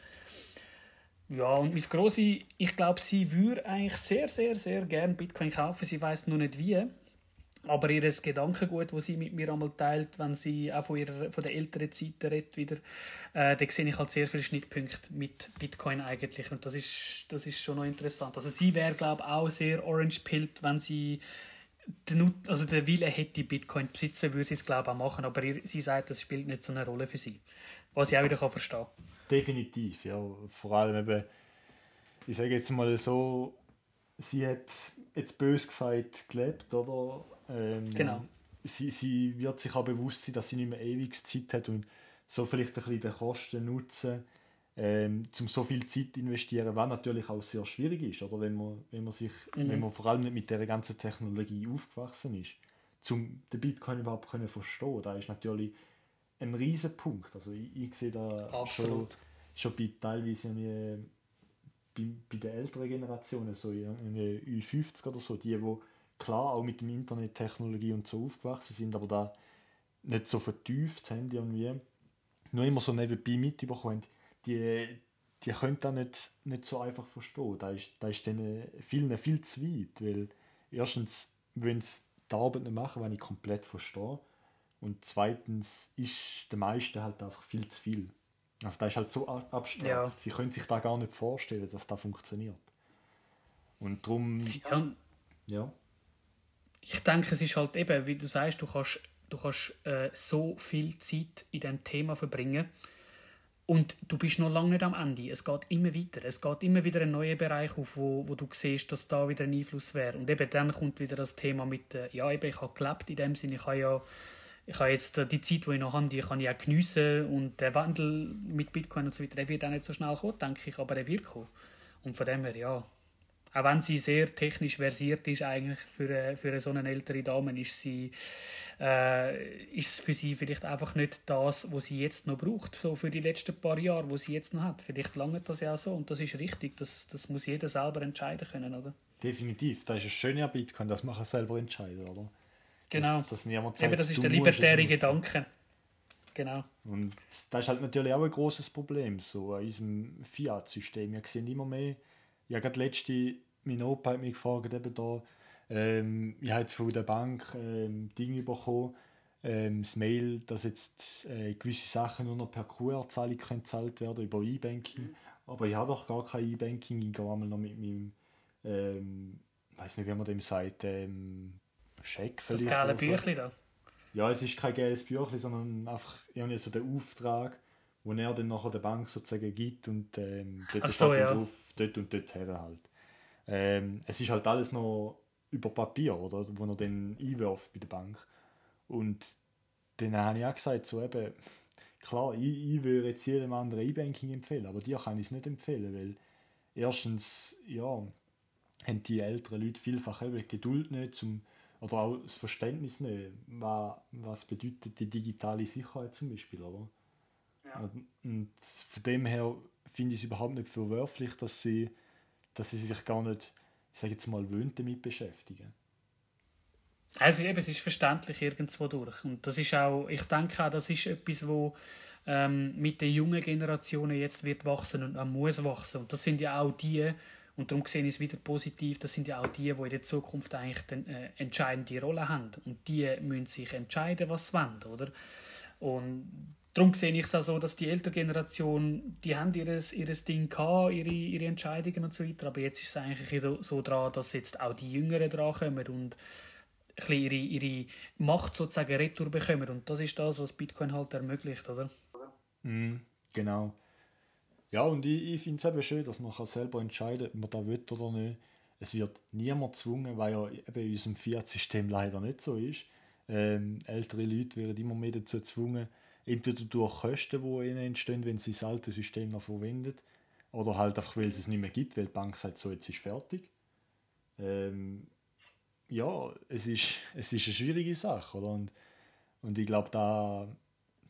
Ja, und meine Grosse, ich glaube, sie würde eigentlich sehr, sehr, sehr gerne Bitcoin kaufen. Sie weiß nur nicht wie. Aber ihr Gedankengut, das sie mit mir einmal teilt, wenn sie auch von, ihrer, von der älteren Zeit redet, wieder, äh, da sehe ich halt sehr viele Schnittpunkte mit Bitcoin eigentlich. Und das ist, das ist schon noch interessant. Also sie wäre, glaube ich, auch sehr orange-pilled, wenn sie den, also den Wille hätte, Bitcoin besitzen, würde sie es, glaube ich, auch machen. Aber sie sagt, das spielt nicht so eine Rolle für sie. Was ich auch wieder kann verstehen kann. Definitiv, ja. Vor allem eben, ich sage jetzt mal so, sie hat jetzt bös gesagt gelebt, oder? Ähm, genau. Sie, sie wird sich auch bewusst sein, dass sie nicht mehr ewig Zeit hat und so vielleicht ein bisschen den Kosten nutzen, ähm, um so viel Zeit zu investieren, was natürlich auch sehr schwierig ist, oder? Wenn man, wenn man sich, mhm. wenn man vor allem nicht mit der ganzen Technologie aufgewachsen ist, um den Bitcoin überhaupt können verstehen, da ist natürlich ein riesen Punkt. Also ich, ich sehe da Absolut. schon, schon bei teilweise eine, bei, bei den älteren Generationen, so eine Ü50 oder so, die, die klar auch mit dem Internet, Technologie und so aufgewachsen sind, aber da nicht so vertieft haben irgendwie, nur immer so nebenbei mitbekommen, die, die können das nicht, nicht so einfach verstehen. Da ist, da ist denen vielen viel zu weit, weil erstens, wenn sie die Arbeit nicht machen, wenn ich komplett verstehe, und zweitens ist der meisten halt einfach viel zu viel. Also da ist halt so abstrakt. Ja. Sie können sich da gar nicht vorstellen, dass das funktioniert. Und darum. Ja. ja. Ich denke, es ist halt eben, wie du sagst, du kannst du kannst äh, so viel Zeit in diesem Thema verbringen und du bist noch lange nicht am Ende. Es geht immer weiter. Es geht immer wieder ein neuer Bereich auf, wo, wo du siehst, dass da wieder ein Einfluss wäre. Und eben dann kommt wieder das Thema mit, äh, ja, eben, ich habe gelebt in dem Sinne, ich habe ja ich habe jetzt die Zeit, die ich noch habe, die kann ich auch geniessen und der Wandel mit Bitcoin und so weiter, der wird auch nicht so schnell kommen, denke ich, aber er wird kommen. Und von dem her, ja, auch wenn sie sehr technisch versiert ist eigentlich für, äh, für so eine ältere Dame, ist sie äh, ist für sie vielleicht einfach nicht das, was sie jetzt noch braucht, so für die letzten paar Jahre, wo sie jetzt noch hat. Vielleicht lange das ja auch so und das ist richtig, das, das muss jeder selber entscheiden können, oder? Definitiv, das ist das Schöne an Bitcoin, das man selber entscheiden, oder? Genau. Dass, dass niemand sagt, Eben, das ist der libertäre Gedanke. Genau. Und das ist halt natürlich auch ein großes Problem, so an unserem Fiat-System. Wir sehen immer mehr, habe gerade letzte, mein Opa hat mich gefragt, eben da, ähm, ich habe jetzt von der Bank ähm, Dinge bekommen, ähm, das Mail, dass jetzt äh, gewisse Sachen nur noch per QR-Zahlung gezahlt werden über E-Banking. Mhm. Aber ich habe doch gar kein E-Banking, ich gehe einmal noch mit meinem, ähm, weiß nicht, wie man dem sagt, ähm, Scheck vielleicht. Das geile Büchlein da? Ja, es ist kein geiles Büchlein, sondern einfach irgendwie so der Auftrag, wo er dann nachher der Bank sozusagen gibt und ähm, dort, so, ja. drauf, dort und dort her halt. Ähm, es ist halt alles noch über Papier, oder? Wo er dann einwirft bei der Bank. Und dann habe ich auch gesagt, so eben, klar, ich, ich würde jetzt jedem anderen E-Banking empfehlen, aber dir kann ich es nicht empfehlen, weil erstens, ja, haben die älteren Leute vielfach eben Geduld nicht, zum oder auch das Verständnis nicht, was, was bedeutet die digitale Sicherheit zum Beispiel, oder? Ja. Und, und von dem her finde ich es überhaupt nicht verwerflich, dass sie, dass sie sich gar nicht, ich sage jetzt mal, wöhnt damit beschäftigen. Also eben, es ist verständlich irgendwo durch. Und das ist auch, ich denke auch, das ist etwas, wo ähm, mit den jungen Generationen jetzt wird wachsen und auch muss wachsen. Und das sind ja auch die, und darum sehe ich es wieder positiv, das sind ja auch die, die in der Zukunft eigentlich eine äh, entscheidende Rolle haben. Und die müssen sich entscheiden, was sie wollen, oder? Und darum sehe ich es auch so, dass die ältere Generation, die haben ihres, ihres Ding gehabt, ihre, ihre Entscheidungen und so weiter, aber jetzt ist es eigentlich so dran, dass jetzt auch die Jüngeren dran kommen und ein ihre, ihre Macht sozusagen retour bekommen. Und das ist das, was Bitcoin halt ermöglicht, oder? Mm, genau. Ja, und ich, ich finde es eben schön, dass man kann selber entscheiden ob man da will oder nicht. Es wird niemand gezwungen, weil ja eben in unserem Fiat-System leider nicht so ist. Ähm, ältere Leute werden immer mehr dazu gezwungen, entweder durch Kosten, die ihnen entstehen, wenn sie das alte System noch verwenden, oder halt einfach, weil es es nicht mehr gibt, weil die Bank sagt, so, jetzt ist fertig. Ähm, ja, es ist, (laughs) es ist eine schwierige Sache, oder? Und, und ich glaube, da,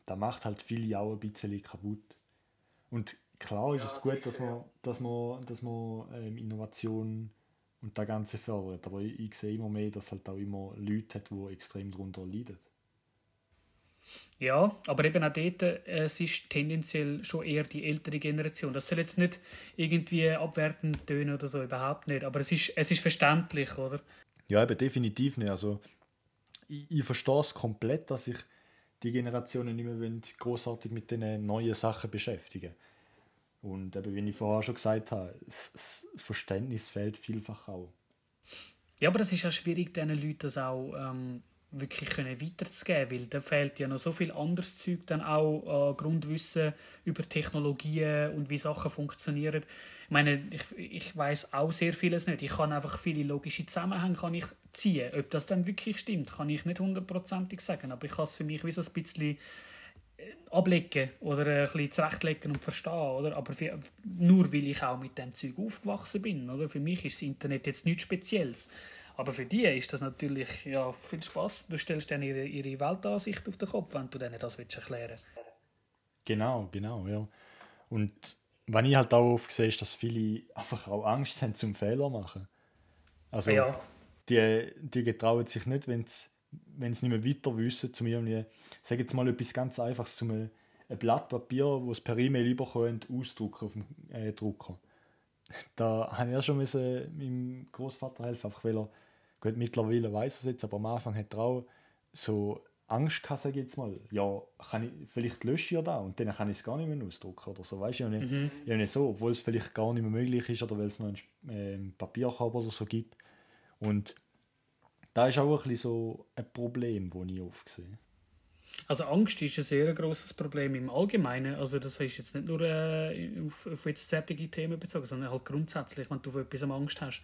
da macht halt viele auch ein bisschen kaputt. Und klar ist ja, es gut, dass man, dass man, dass man ähm, Innovation und das Ganze fördert. Aber ich, ich, sehe immer mehr, dass es halt auch immer Leute hat, die extrem darunter leiden. Ja, aber eben auch dort, äh, es ist tendenziell schon eher die ältere Generation. Das soll jetzt nicht irgendwie abwertend tönen oder so, überhaupt nicht. Aber es ist, es ist verständlich, oder? Ja, eben definitiv nicht. Also, ich, ich verstehe es komplett, dass sich die Generationen nicht mehr großartig mit den neuen Sachen beschäftigen und eben, wie ich vorher schon gesagt habe, das Verständnis fehlt vielfach auch. Ja, aber es ist ja schwierig, diesen Leuten das auch ähm, wirklich können weiterzugeben, weil da fehlt ja noch so viel anderes Zeug dann auch äh, Grundwissen über Technologien und wie Sachen funktionieren. Ich meine, ich, ich weiß auch sehr vieles nicht. Ich kann einfach viele logische Zusammenhänge kann ich ziehen. Ob das dann wirklich stimmt, kann ich nicht hundertprozentig sagen, aber ich kann es für mich wie so ein bisschen ablegen oder ein bisschen zurechtlegen und verstehen, oder? Aber für, nur weil ich auch mit dem Zeug aufgewachsen bin, oder? Für mich ist das Internet jetzt nichts Spezielles. Aber für die ist das natürlich ja, viel Spaß. Du stellst dann ihre, ihre Weltansicht auf den Kopf, wenn du denen das willst erklären Genau, genau, ja. Und wenn ich halt auch oft sehe, ist, dass viele einfach auch Angst haben zum Fehler machen. Also ja. die, die getrauen sich nicht, wenn sie nicht mehr weiter wissen, zum irgendwie, sage jetzt mal etwas ganz Einfaches, zum ein Blatt Papier, das per E-Mail überkommt, ausdrucken auf dem äh, Drucker. Da habe ich ja schon meinem Großvater helfen, einfach weil er, gut, mittlerweile weiß er es jetzt, aber am Anfang hat er auch so Angst gehabt, sage ich jetzt mal, ja, kann ich, vielleicht lösche ich ja da und dann kann ich es gar nicht mehr ausdrucken oder so, weißt du, nicht, mhm. ja nicht so, obwohl es vielleicht gar nicht mehr möglich ist oder weil es noch einen äh, Papierkorb oder so gibt und da ist auch ein bisschen so ein Problem, das ich oft sehe. Also Angst ist ein sehr grosses Problem im Allgemeinen. Also das ist jetzt nicht nur äh, auf, auf jetzt fertige Themen bezogen, sondern halt grundsätzlich, wenn du vor etwas Angst hast.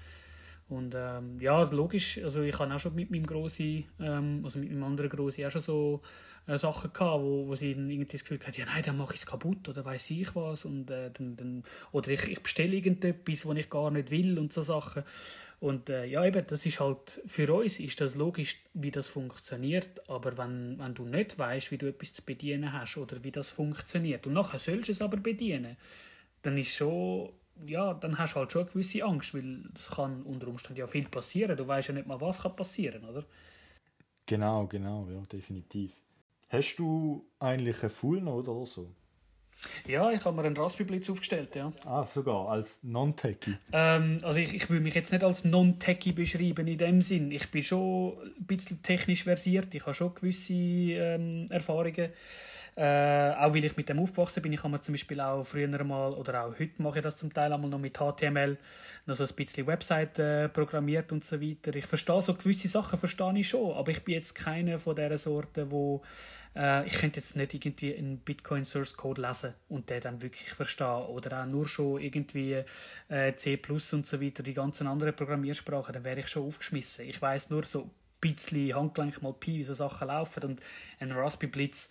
Und ähm, ja, logisch, also ich habe auch schon mit meinem Grossi, ähm, also mit meinem anderen Grossi auch schon so äh, Sachen gehabt, wo, wo sie irgendwie das Gefühl hatten, ja nein, dann mache ich es kaputt oder weiß ich was und äh, dann, dann, oder ich, ich bestelle irgendetwas, was ich gar nicht will und so Sachen. Und äh, ja, eben, das ist halt, für uns ist das logisch, wie das funktioniert, aber wenn, wenn du nicht weißt, wie du etwas zu bedienen hast oder wie das funktioniert und nachher sollst du es aber bedienen, dann ist schon, ja, dann hast du halt schon eine gewisse Angst, weil es kann unter Umständen ja viel passieren, du weißt ja nicht mal, was kann passieren, oder? Genau, genau, ja, definitiv. Hast du eigentlich einen Full Node oder so? Ja, ich habe mir einen Raspberry Blitz aufgestellt, ja. Ah, sogar, als Non-Techie? Ähm, also ich, ich will mich jetzt nicht als Non-Techie beschreiben in dem Sinn. Ich bin schon ein bisschen technisch versiert, ich habe schon gewisse ähm, Erfahrungen. Äh, auch weil ich mit dem aufgewachsen bin, ich habe mir zum Beispiel auch früher einmal, oder auch heute mache ich das zum Teil einmal noch mit HTML, noch so ein bisschen Website äh, programmiert und so weiter. Ich verstehe so gewisse Sachen, verstehe ich schon, aber ich bin jetzt keine von dieser Sorte, wo äh, ich könnte jetzt nicht irgendwie einen Bitcoin Source Code lesen und den dann wirklich verstehen oder auch nur schon irgendwie äh, C++ und so weiter, die ganzen anderen Programmiersprachen, dann wäre ich schon aufgeschmissen. Ich weiß nur so ein bisschen Handgelenk mal Pi, wie so Sachen laufen und ein Raspberry Blitz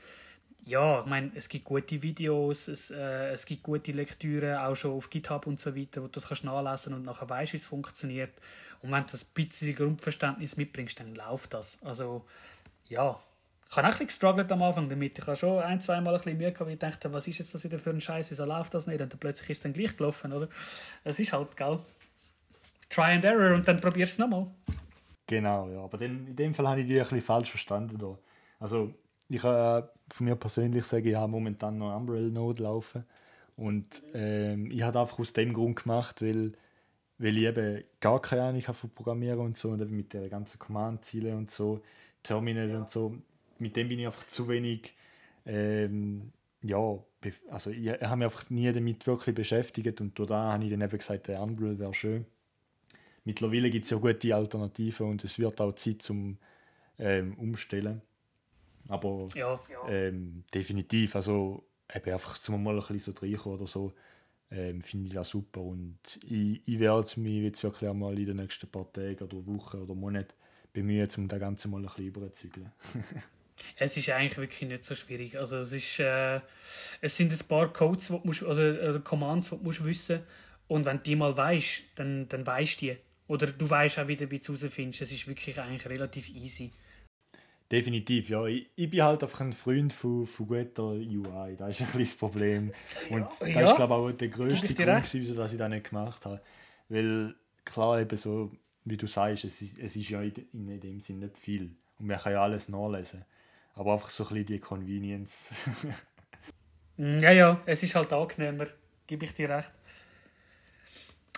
ja, ich meine, es gibt gute Videos, es, äh, es gibt gute Lektüre, auch schon auf GitHub und so weiter, wo du das kannst nachlesen und nachher weißt, wie es funktioniert. Und wenn du das bisschen Grundverständnis mitbringst, dann läuft das. Also, ja, ich habe auch ein bisschen am Anfang damit. Ich habe schon ein, zwei Mal ein bisschen Mühe gehabt, weil ich dachte, was ist jetzt das wieder für ein Scheiß, wieso läuft das nicht? Und dann plötzlich ist es dann gleich gelaufen, oder? Es ist halt, gell? Try and error und dann probierst du es nochmal. Genau, ja. Aber in dem Fall habe ich die ein bisschen falsch verstanden. Also, ich kann von mir persönlich sagen, ich habe momentan noch Umbrella Node laufen. Und ähm, ich habe einfach aus dem Grund gemacht, weil, weil ich eben gar keine Ahnung habe von Programmieren und so und mit den ganzen Command-Zielen und so, Terminal ja. und so mit dem bin ich einfach zu wenig, ähm, ja, also ich, ich habe mich einfach nie damit wirklich beschäftigt und da habe ich dann eben gesagt, der Unreal wäre schön. Mittlerweile gibt es ja gute Alternativen und es wird auch Zeit zum ähm, Umstellen. Aber ja, ja. Ähm, definitiv, also eben einfach zum mal ein bisschen so reinkommen oder so, ähm, finde ich das super und ich, ich werde mich jetzt wirklich mal in den nächsten paar Tagen oder Wochen oder Monaten bemühen, um das Ganze mal ein bisschen überzuzügeln. (laughs) Es ist eigentlich wirklich nicht so schwierig. Also es, ist, äh, es sind ein paar Codes, die musst, also oder Commands, die du musst wissen und wenn du die mal weißt, dann, dann weißt du die. Oder du weißt auch wieder, wie du herausfindest. Es ist wirklich eigentlich relativ easy. Definitiv, ja. Ich, ich bin halt einfach ein Freund von, von guter UI. Das ist ein bisschen das Problem. Und ja, das ja. ist, glaube ich, auch der grösste Grund, wieso ich das nicht gemacht habe. Weil, klar, eben so, wie du sagst, es ist, es ist ja in, dem Sinne nicht viel. Und man kann ja alles nachlesen. Aber einfach so ein bisschen die Convenience. (laughs) Ja, ja, es ist halt angenehmer, gebe ich dir recht.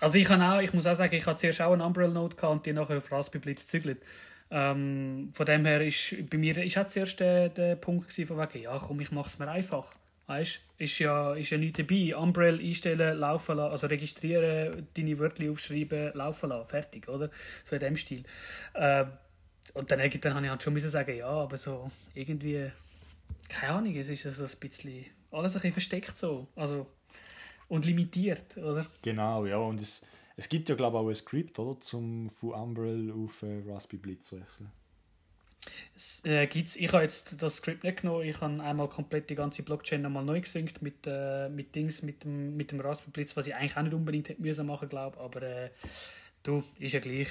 Also ich, auch, ich muss auch sagen, ich hatte zuerst auch einen Umbrella Note und die nachher auf Raspberry Blitz gezügelt. Ähm, von dem her ist bei mir ist auch zuerst der, der Punkt gewesen, von wegen, ja komm, ich mache es mir einfach. Weißt ist ja, ist ja nichts dabei. Umbrella einstellen, laufen lassen, also registrieren, deine Wörter aufschreiben, laufen lassen, fertig, oder? So in dem Stil. Ähm, und dann, dann habe ich halt schon müssen sagen, ja, aber so irgendwie, keine Ahnung, es ist so ein bisschen, alles ein bisschen versteckt so, also und limitiert, oder? Genau, ja, und es, es gibt ja glaube ich auch ein Skript, oder, zum von Umbrella auf äh, Raspberry Blitz zu wechseln. Es, äh, gibt's, ich habe jetzt das Skript nicht genommen, ich habe einmal komplett die ganze Blockchain nochmal neu gesynkt mit, äh, mit Dings, mit dem, mit dem Raspberry Blitz, was ich eigentlich auch nicht unbedingt hätte müssen machen, glaube aber äh, du, ist ja gleich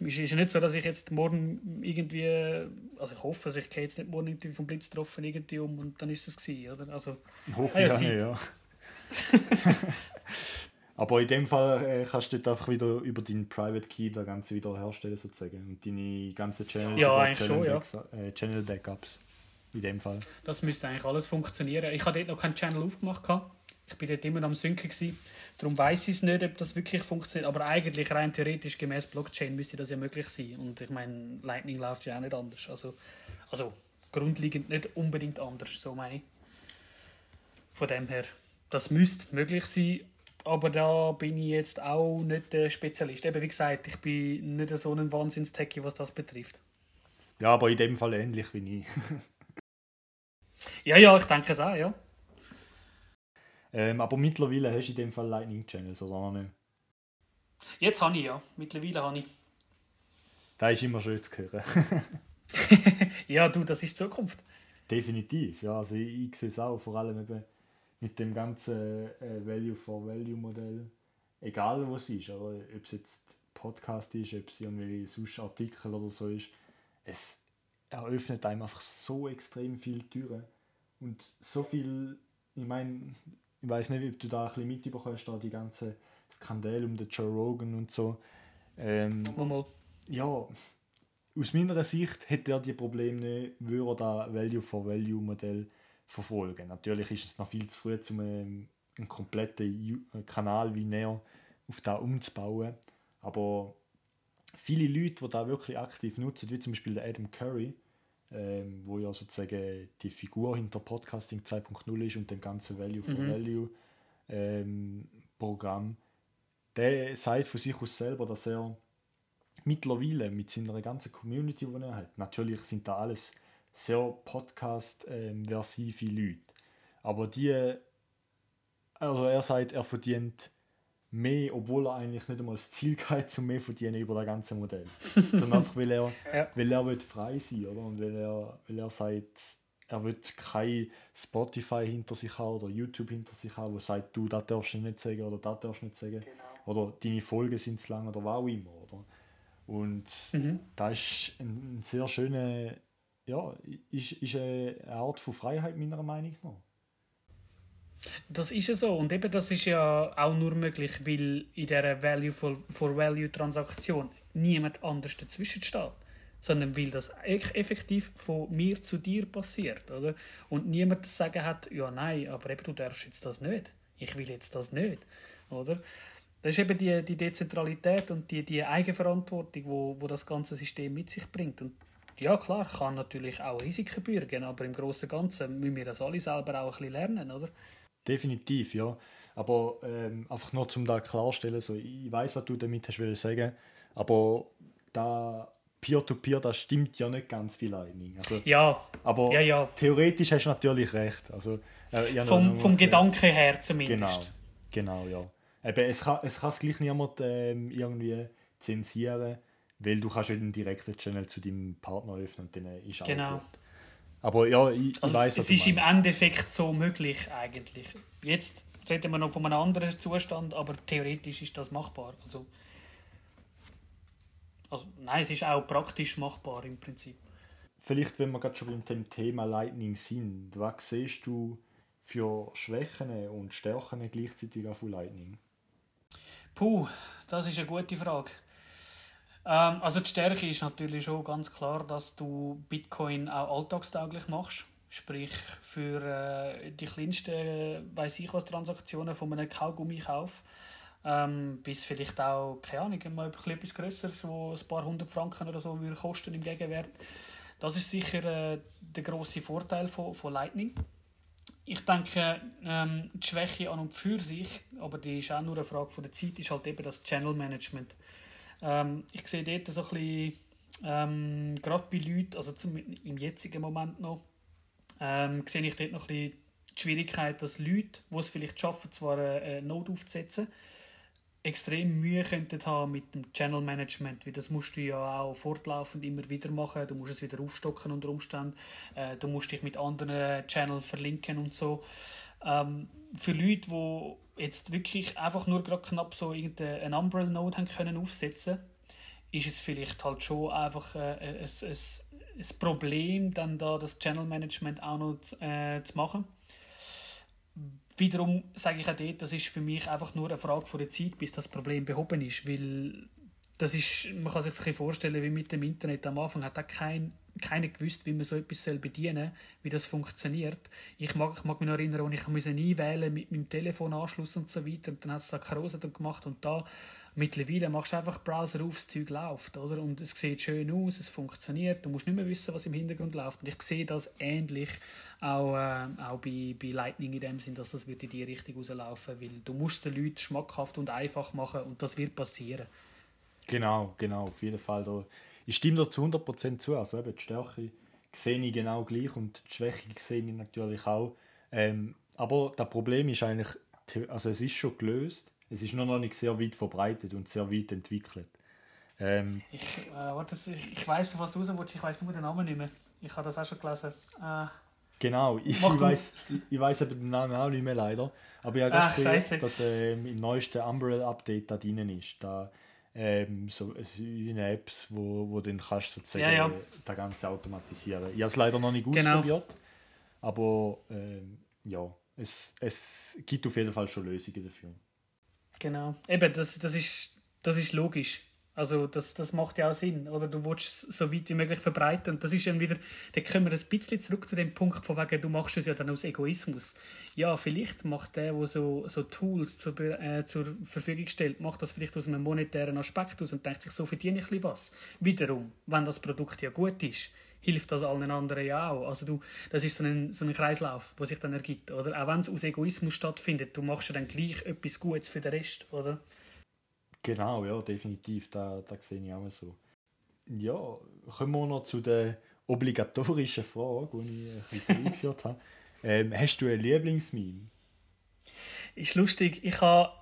ich, ist ja nicht so, dass ich jetzt morgen irgendwie, also ich hoffe, also ich gehe jetzt nicht morgen irgendwie vom Blitz getroffen irgendwie um und dann ist es gewesen, oder? Also, hoffe ja, ja, ja. (laughs) Aber in dem Fall äh, kannst du einfach wieder über deinen Private Key das Ganze wieder herstellen sozusagen und deine ganzen Channels, ja, eigentlich Channel, schon, ja. äh, Channel Backups in dem Fall. Das müsste eigentlich alles funktionieren. Ich habe dort noch keinen Channel aufgemacht. Gehabt. Ich bin dort immer am Synken. Gewesen. Darum weiß ich es nicht, ob das wirklich funktioniert. Aber eigentlich rein theoretisch gemäß Blockchain müsste das ja möglich sein. Und ich meine, Lightning läuft ja auch nicht anders. Also, also grundlegend nicht unbedingt anders, so meine ich. Von dem her, das müsste möglich sein. Aber da bin ich jetzt auch nicht der Spezialist. Eben wie gesagt, ich bin nicht so ein Wahnsinns-Techie, was das betrifft. Ja, aber in dem Fall ähnlich wie ich. (laughs) Ja, ja, ich denke es auch, ja. Ähm, aber mittlerweile hast du in dem Fall Lightning Channels, oder noch nicht? Jetzt habe ich ja. Mittlerweile habe ich. Das ist immer schön zu hören. (laughs) ja, du, das ist Zukunft. Definitiv, ja. Also ich, ich sehe es auch, vor allem eben mit dem ganzen äh, Value-for-Value-Modell. Egal was es ist, oder? ob es jetzt Podcast ist, ob es irgendwie sonst Artikel oder so ist. Es eröffnet einem einfach so extrem viele Türen. Und so viel, ich meine, ich weiß nicht, ob du da ein bisschen mitbekommst, da die ganzen Skandale um den Joe Rogan und so. Ähm, ja, aus meiner Sicht hätte er die Probleme nicht, würde er das Value-for-Value-Modell verfolgen. Natürlich ist es noch viel zu früh, um einen, einen kompletten Kanal wie näher auf da umzubauen. Aber viele Leute, die da wirklich aktiv nutzen, wie zum Beispiel der Adam Curry, ähm, wo ja sozusagen die Figur hinter Podcasting 2.0 ist und dem ganzen Value for mhm. Value ähm, Programm, der sagt von sich aus selber, dass er mittlerweile mit seiner ganzen Community, die er hat, natürlich sind da alles sehr Podcast-versive Leute, aber die, also er sagt, er verdient mehr, obwohl er eigentlich nicht einmal das Ziel (laughs) hat, zum mehr verdienen über das ganze Modell. Sondern einfach, weil er, (laughs) ja. weil er will frei sein oder? Und weil er, weil er sagt, er will kein Spotify hinter sich haben oder YouTube hinter sich haben, wo sagt, du, das darfst du nicht sagen oder das darfst du nicht sagen. Genau. Oder deine Folgen sind zu lang oder was auch immer. Oder? Und mhm. das ist ein, ein sehr schöner, ja, ist, ist eine Art von Freiheit meiner Meinung nach. Das ist ja so. Und eben das ist ja auch nur möglich, weil in dieser Value for, Value Transaktion niemand anders dazwischen steht. Sondern weil das effektiv von mir zu dir passiert. Oder? Und niemand das Sagen hat, ja nein, aber eben du darfst jetzt das nicht. Ich will jetzt das nicht. Oder? Das ist eben die, die Dezentralität und die, die Eigenverantwortung, wo, wo das ganze System mit sich bringt. Und ja, klar, kann natürlich auch Risiken bürgen, aber im Großen und Ganzen müssen wir das alle selber auch ein bisschen lernen, oder? Definitiv, ja. Aber ähm, einfach nur zum da klarstellen, so, ich weiß, was du damit hast will sagen, aber da Peer-to-Peer, -Peer, das stimmt ja nicht ganz wie Lightning. Also, ja. Aber ja, ja. theoretisch hast du natürlich recht. Also, äh, vom vom Gedanken her zumindest. Genau, genau, ja. Eben, es kann es kann gleich niemand ähm, irgendwie zensieren, weil du kannst einen direkten Channel zu deinem Partner öffnen und dann ist auch genau. gut. Aber ja, ich, also weiß Es ist im Endeffekt so möglich eigentlich. Jetzt reden wir noch von einem anderen Zustand, aber theoretisch ist das machbar. Also, also nein, es ist auch praktisch machbar im Prinzip. Vielleicht, wenn wir gerade schon beim Thema Lightning sind, was siehst du für Schwächen und Stärken gleichzeitig auch von Lightning? Puh, das ist eine gute Frage. Ähm, also die Stärke ist natürlich schon ganz klar, dass du Bitcoin auch alltagstauglich machst. Sprich, für äh, die kleinsten, weiß ich was, Transaktionen von einem Kaugummi-Kauf ähm, bis vielleicht auch, keine Ahnung, mal etwas Größeres, wo ein paar hundert Franken oder so würde kosten im Gegenwert. Das ist sicher äh, der große Vorteil von, von Lightning. Ich denke, ähm, die Schwäche an und für sich, aber die ist auch nur eine Frage von der Zeit, ist halt eben das Channel Management. Ähm, ich sehe dort so ein bisschen, ähm, gerade bei Leuten, also zum, im jetzigen Moment noch, ähm, sehe ich dort noch ein bisschen die Schwierigkeit, dass Leute, die es vielleicht schaffen, zwar eine Node aufzusetzen, extrem Mühe könnten haben mit dem Channel Management, weil das musst du ja auch fortlaufend immer wieder machen. Du musst es wieder aufstocken unter Umständen. Äh, du musst dich mit anderen Channels verlinken und so. Ähm, für Leute, die jetzt wirklich einfach nur gerade knapp so irgendeine Umbrella Node haben können aufsetzen, ist es vielleicht halt schon einfach äh, ein, ein, ein Problem, dann da das Channel Management auch noch zu, äh, zu machen. Wiederum sage ich auch dort, das ist für mich einfach nur eine Frage von der Zeit, bis das Problem behoben ist, weil das ist, man kann sich das vorstellen, wie mit dem Internet am Anfang hat auch kein keiner gewusst, wie man so etwas bedienen soll, wie das funktioniert. Ich mag, ich mag mich noch erinnern, als ich musste einwählen mit meinem Telefonanschluss und so weiter und dann hat es da Krose gemacht und da mittlerweile machst du einfach Browser auf, das Zeug läuft, oder? Und es sieht schön aus, es funktioniert, du musst nicht mehr wissen, was im Hintergrund läuft. Und ich sehe das ähnlich auch, äh, auch bei, bei Lightning in dem Sinn, dass das wird in die Richtung rauslaufen, weil du musst den Leuten schmackhaft und einfach machen und das wird passieren. Genau, genau, auf jeden Fall. Da ich stimme dir zu 100% zu. Also eben die Stärke sehe ich genau gleich und die Schwäche sehe ich natürlich auch. Ähm, aber das Problem ist eigentlich, also es ist schon gelöst, es ist nur noch nicht sehr weit verbreitet und sehr weit entwickelt. Ähm, ich äh, warte, ich, ich weiß, was du raus willst, ich weiß nur den Namen nicht mehr. Ich habe das auch schon gelesen. Äh, genau, (laughs) ich, ich weiß ich, weiß den Namen auch nicht mehr leider. Aber ich habe ah, gesehen, dass ähm, im neuesten Umbrella-Update da drin ist. Da, ähm, so eine Apps, wo, wo dann kannst sozusagen ja, ja. das Ganze automatisieren. Ich habe es leider noch nicht genau. ausprobiert, aber ähm, ja, es, es gibt auf jeden Fall schon Lösungen dafür. Genau, eben, das, das, ist, das ist logisch. Also das, das macht ja auch Sinn. Oder du willst es so weit wie möglich verbreiten. Und das ist dann wieder, dann kommen wir ein bisschen zurück zu dem Punkt, von wegen, du machst es ja dann aus Egoismus. Ja, vielleicht macht der, der so, so Tools zur, äh, zur Verfügung stellt, macht das vielleicht aus einem monetären Aspekt aus und denkt sich, so verdiene ich ein was. Wiederum, wenn das Produkt ja gut ist, hilft das allen anderen ja auch. Also du, das ist so ein, so ein Kreislauf, der sich dann ergibt. Oder? Auch wenn es aus Egoismus stattfindet, du machst ja dann gleich etwas Gutes für den Rest. Oder? Genau, ja, definitiv. Da, da sehe ich auch so. Ja, kommen wir noch zu der obligatorischen Frage, die ich ein eingeführt habe. (laughs) Ähm, hast du ein Lieblingsmeme? Ist lustig. Ich habe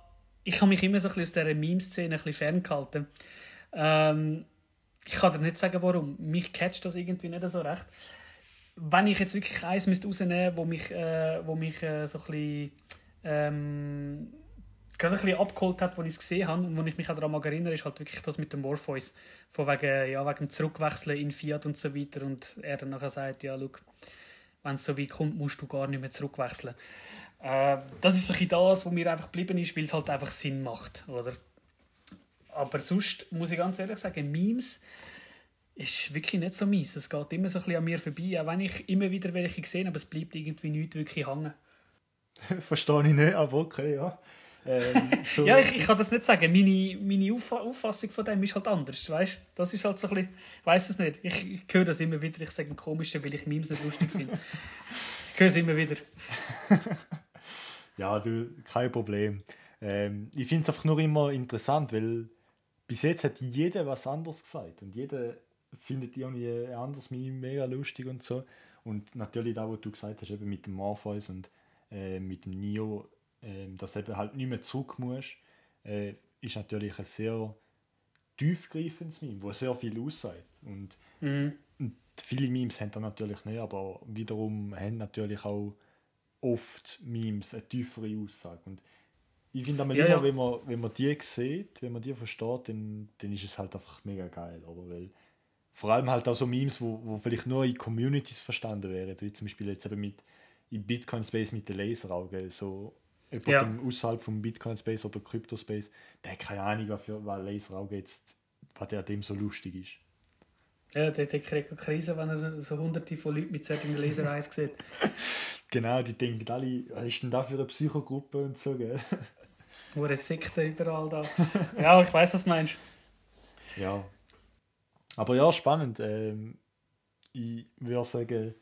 ich ha mich immer so ein bisschen aus dieser Meme-Szene ferngehalten. Ähm, ich kann dir nicht sagen, warum. Mich catcht das irgendwie nicht so recht. Wenn ich jetzt wirklich eins rausnehmen müsste, wo mich, äh, wo mich äh, so ein bisschen ähm, gerade ein bisschen abgeholt hat, als ich es gesehen habe und wo ich mich auch daran erinnere, ist halt wirklich das mit dem Morpheus. Von wegen, ja, wegen dem Zurückwechseln in Fiat und so weiter. Und er dann nachher sagt, ja, schau, wenn es so weit kommt, musst du gar nicht mehr zurückwechseln. Äh, das ist so ein das, was mir einfach geblieben ist, weil es halt einfach Sinn macht, oder? Aber sonst muss ich ganz ehrlich sagen, Memes ist wirklich nicht so mies. Es geht immer so ein bisschen an mir vorbei, auch wenn ich immer wieder welche sehe, aber es bleibt irgendwie nicht wirklich hängen. (laughs) Verstehe ich nicht, aber okay, ja. Ähm, (laughs) so. ja, ich, ich kann das nicht sagen. Meine, meine Auf Auffassung von dem ist halt anders. Weißt? Das ist halt so ein bisschen, ich weiß es nicht. Ich, ich höre das immer wieder. Ich sage ein komisches, weil ich Memes nicht lustig finde. (laughs) ich höre es immer wieder. (laughs) ja, du, kein Problem. Ähm, ich finde es einfach nur immer interessant, weil bis jetzt hat jeder was anderes gesagt und jeder findet irgendwie ein anderes Meme mega lustig und so. Und natürlich da, was du gesagt hast, eben mit dem Morpheus und äh, mit dem Neo, äh, dass du eben halt nicht mehr zurück musst, äh, ist natürlich ein sehr tiefgreifendes Meme, wo sehr viel aussagt. Und, mhm. und viele Memes haben das natürlich nicht, aber wiederum haben natürlich auch oft Memes eine tiefere Aussage. Und ich finde ja, immer, ja. Wenn, man, wenn man die sieht, wenn man die versteht, dann, dann ist es halt einfach mega geil. Oder? Weil vor allem halt auch so Memes, wo, wo vielleicht nur in Communities verstanden wären, wie zum Beispiel jetzt eben mit im Bitcoin-Space mit den Laseraugen. So jemand ja. außerhalb vom Bitcoin-Space oder Crypto-Space, der hat keine Ahnung, was für was Laserauge jetzt, was der dem so lustig ist. Ja, der, der kriegt eine Krise, wenn er so hunderte von Leuten mit solchen Laser sieht. (laughs) genau, die denken alle, was ist denn da für eine Psychogruppe und so, gell? (laughs) Wo eine Sekte überall da. (laughs) ja, ich weiß, was du meinst. Ja. Aber ja, spannend. Ähm, ich würde sagen,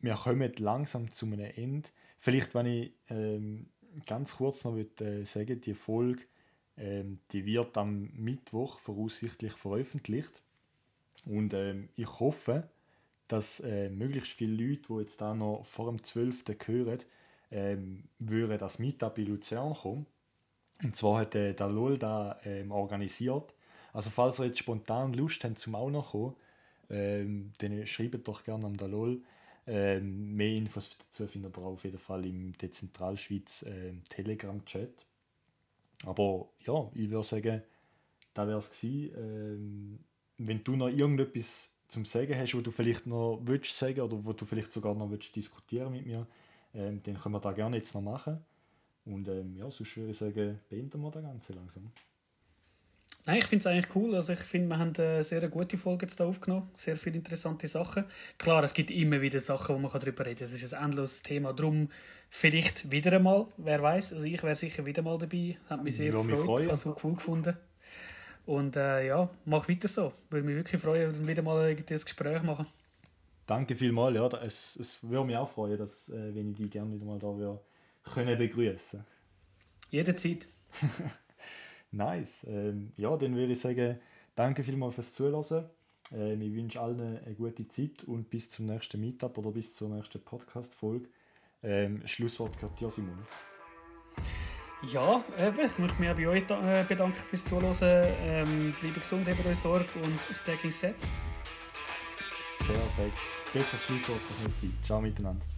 wir kommen langsam zu einem Ende. Vielleicht, wenn ich ähm, ganz kurz noch würde, äh, sagen die Folge ähm, die wird am Mittwoch voraussichtlich veröffentlicht. Und ähm, ich hoffe, dass äh, möglichst viele Leute, die jetzt da noch vor dem 12. hören, ähm, würden das Meetup in Luzern kommen. Und zwar hat äh, der LOL da ähm, organisiert. Also falls ihr jetzt spontan Lust habt zum auch noch kommen, ähm, dann schreibt doch gerne am LOL. Ähm, mehr Infos dazu findet ihr auf jeden Fall im Dezentralschweiz ähm, Telegram-Chat. Aber ja, ich würde sagen, da wäre es gewesen. Ähm, wenn du noch irgendetwas zum Sagen hast, wo du vielleicht noch willst sagen oder wo du vielleicht sogar noch willst diskutieren mit mir, ähm, dann können wir da gerne jetzt noch machen. Und ähm, ja, sonst würde ich sagen, beenden wir das Ganze langsam. Nein, ich finde es eigentlich cool. Also ich finde, wir haben eine sehr gute Folge jetzt aufgenommen. Sehr viele interessante Sachen. Klar, es gibt immer wieder Sachen, wo man darüber reden kann. Es ist ein endloses Thema. Darum vielleicht wieder einmal, wer weiß. Also ich wäre sicher wieder mal dabei. Hat mich sehr gefreut. Ich habe es cool gefunden. Und äh, ja, mach weiter so. Würde mich wirklich freuen, wenn wir wieder mal ein Gespräch machen. Danke vielmals. Ja, es, es würde mich auch freuen, dass, äh, wenn ich dich gerne wieder mal da wäre können begrüßen. Jederzeit. (laughs) nice. Ähm, ja, dann würde ich sagen, danke vielmals fürs Zuhören. Äh, ich wünsche allen eine gute Zeit und bis zum nächsten Meetup oder bis zur nächsten Podcast-Folge. Ähm, Schlusswort gehört dir, Simon. Ja, eben, ich möchte mich auch bei euch äh, bedanken fürs Zuhören. Ähm, bleibt gesund, habt euch Sorge und Stacking Sets. Perfekt. Besseres Schlusswort kann nicht sein. Ciao miteinander.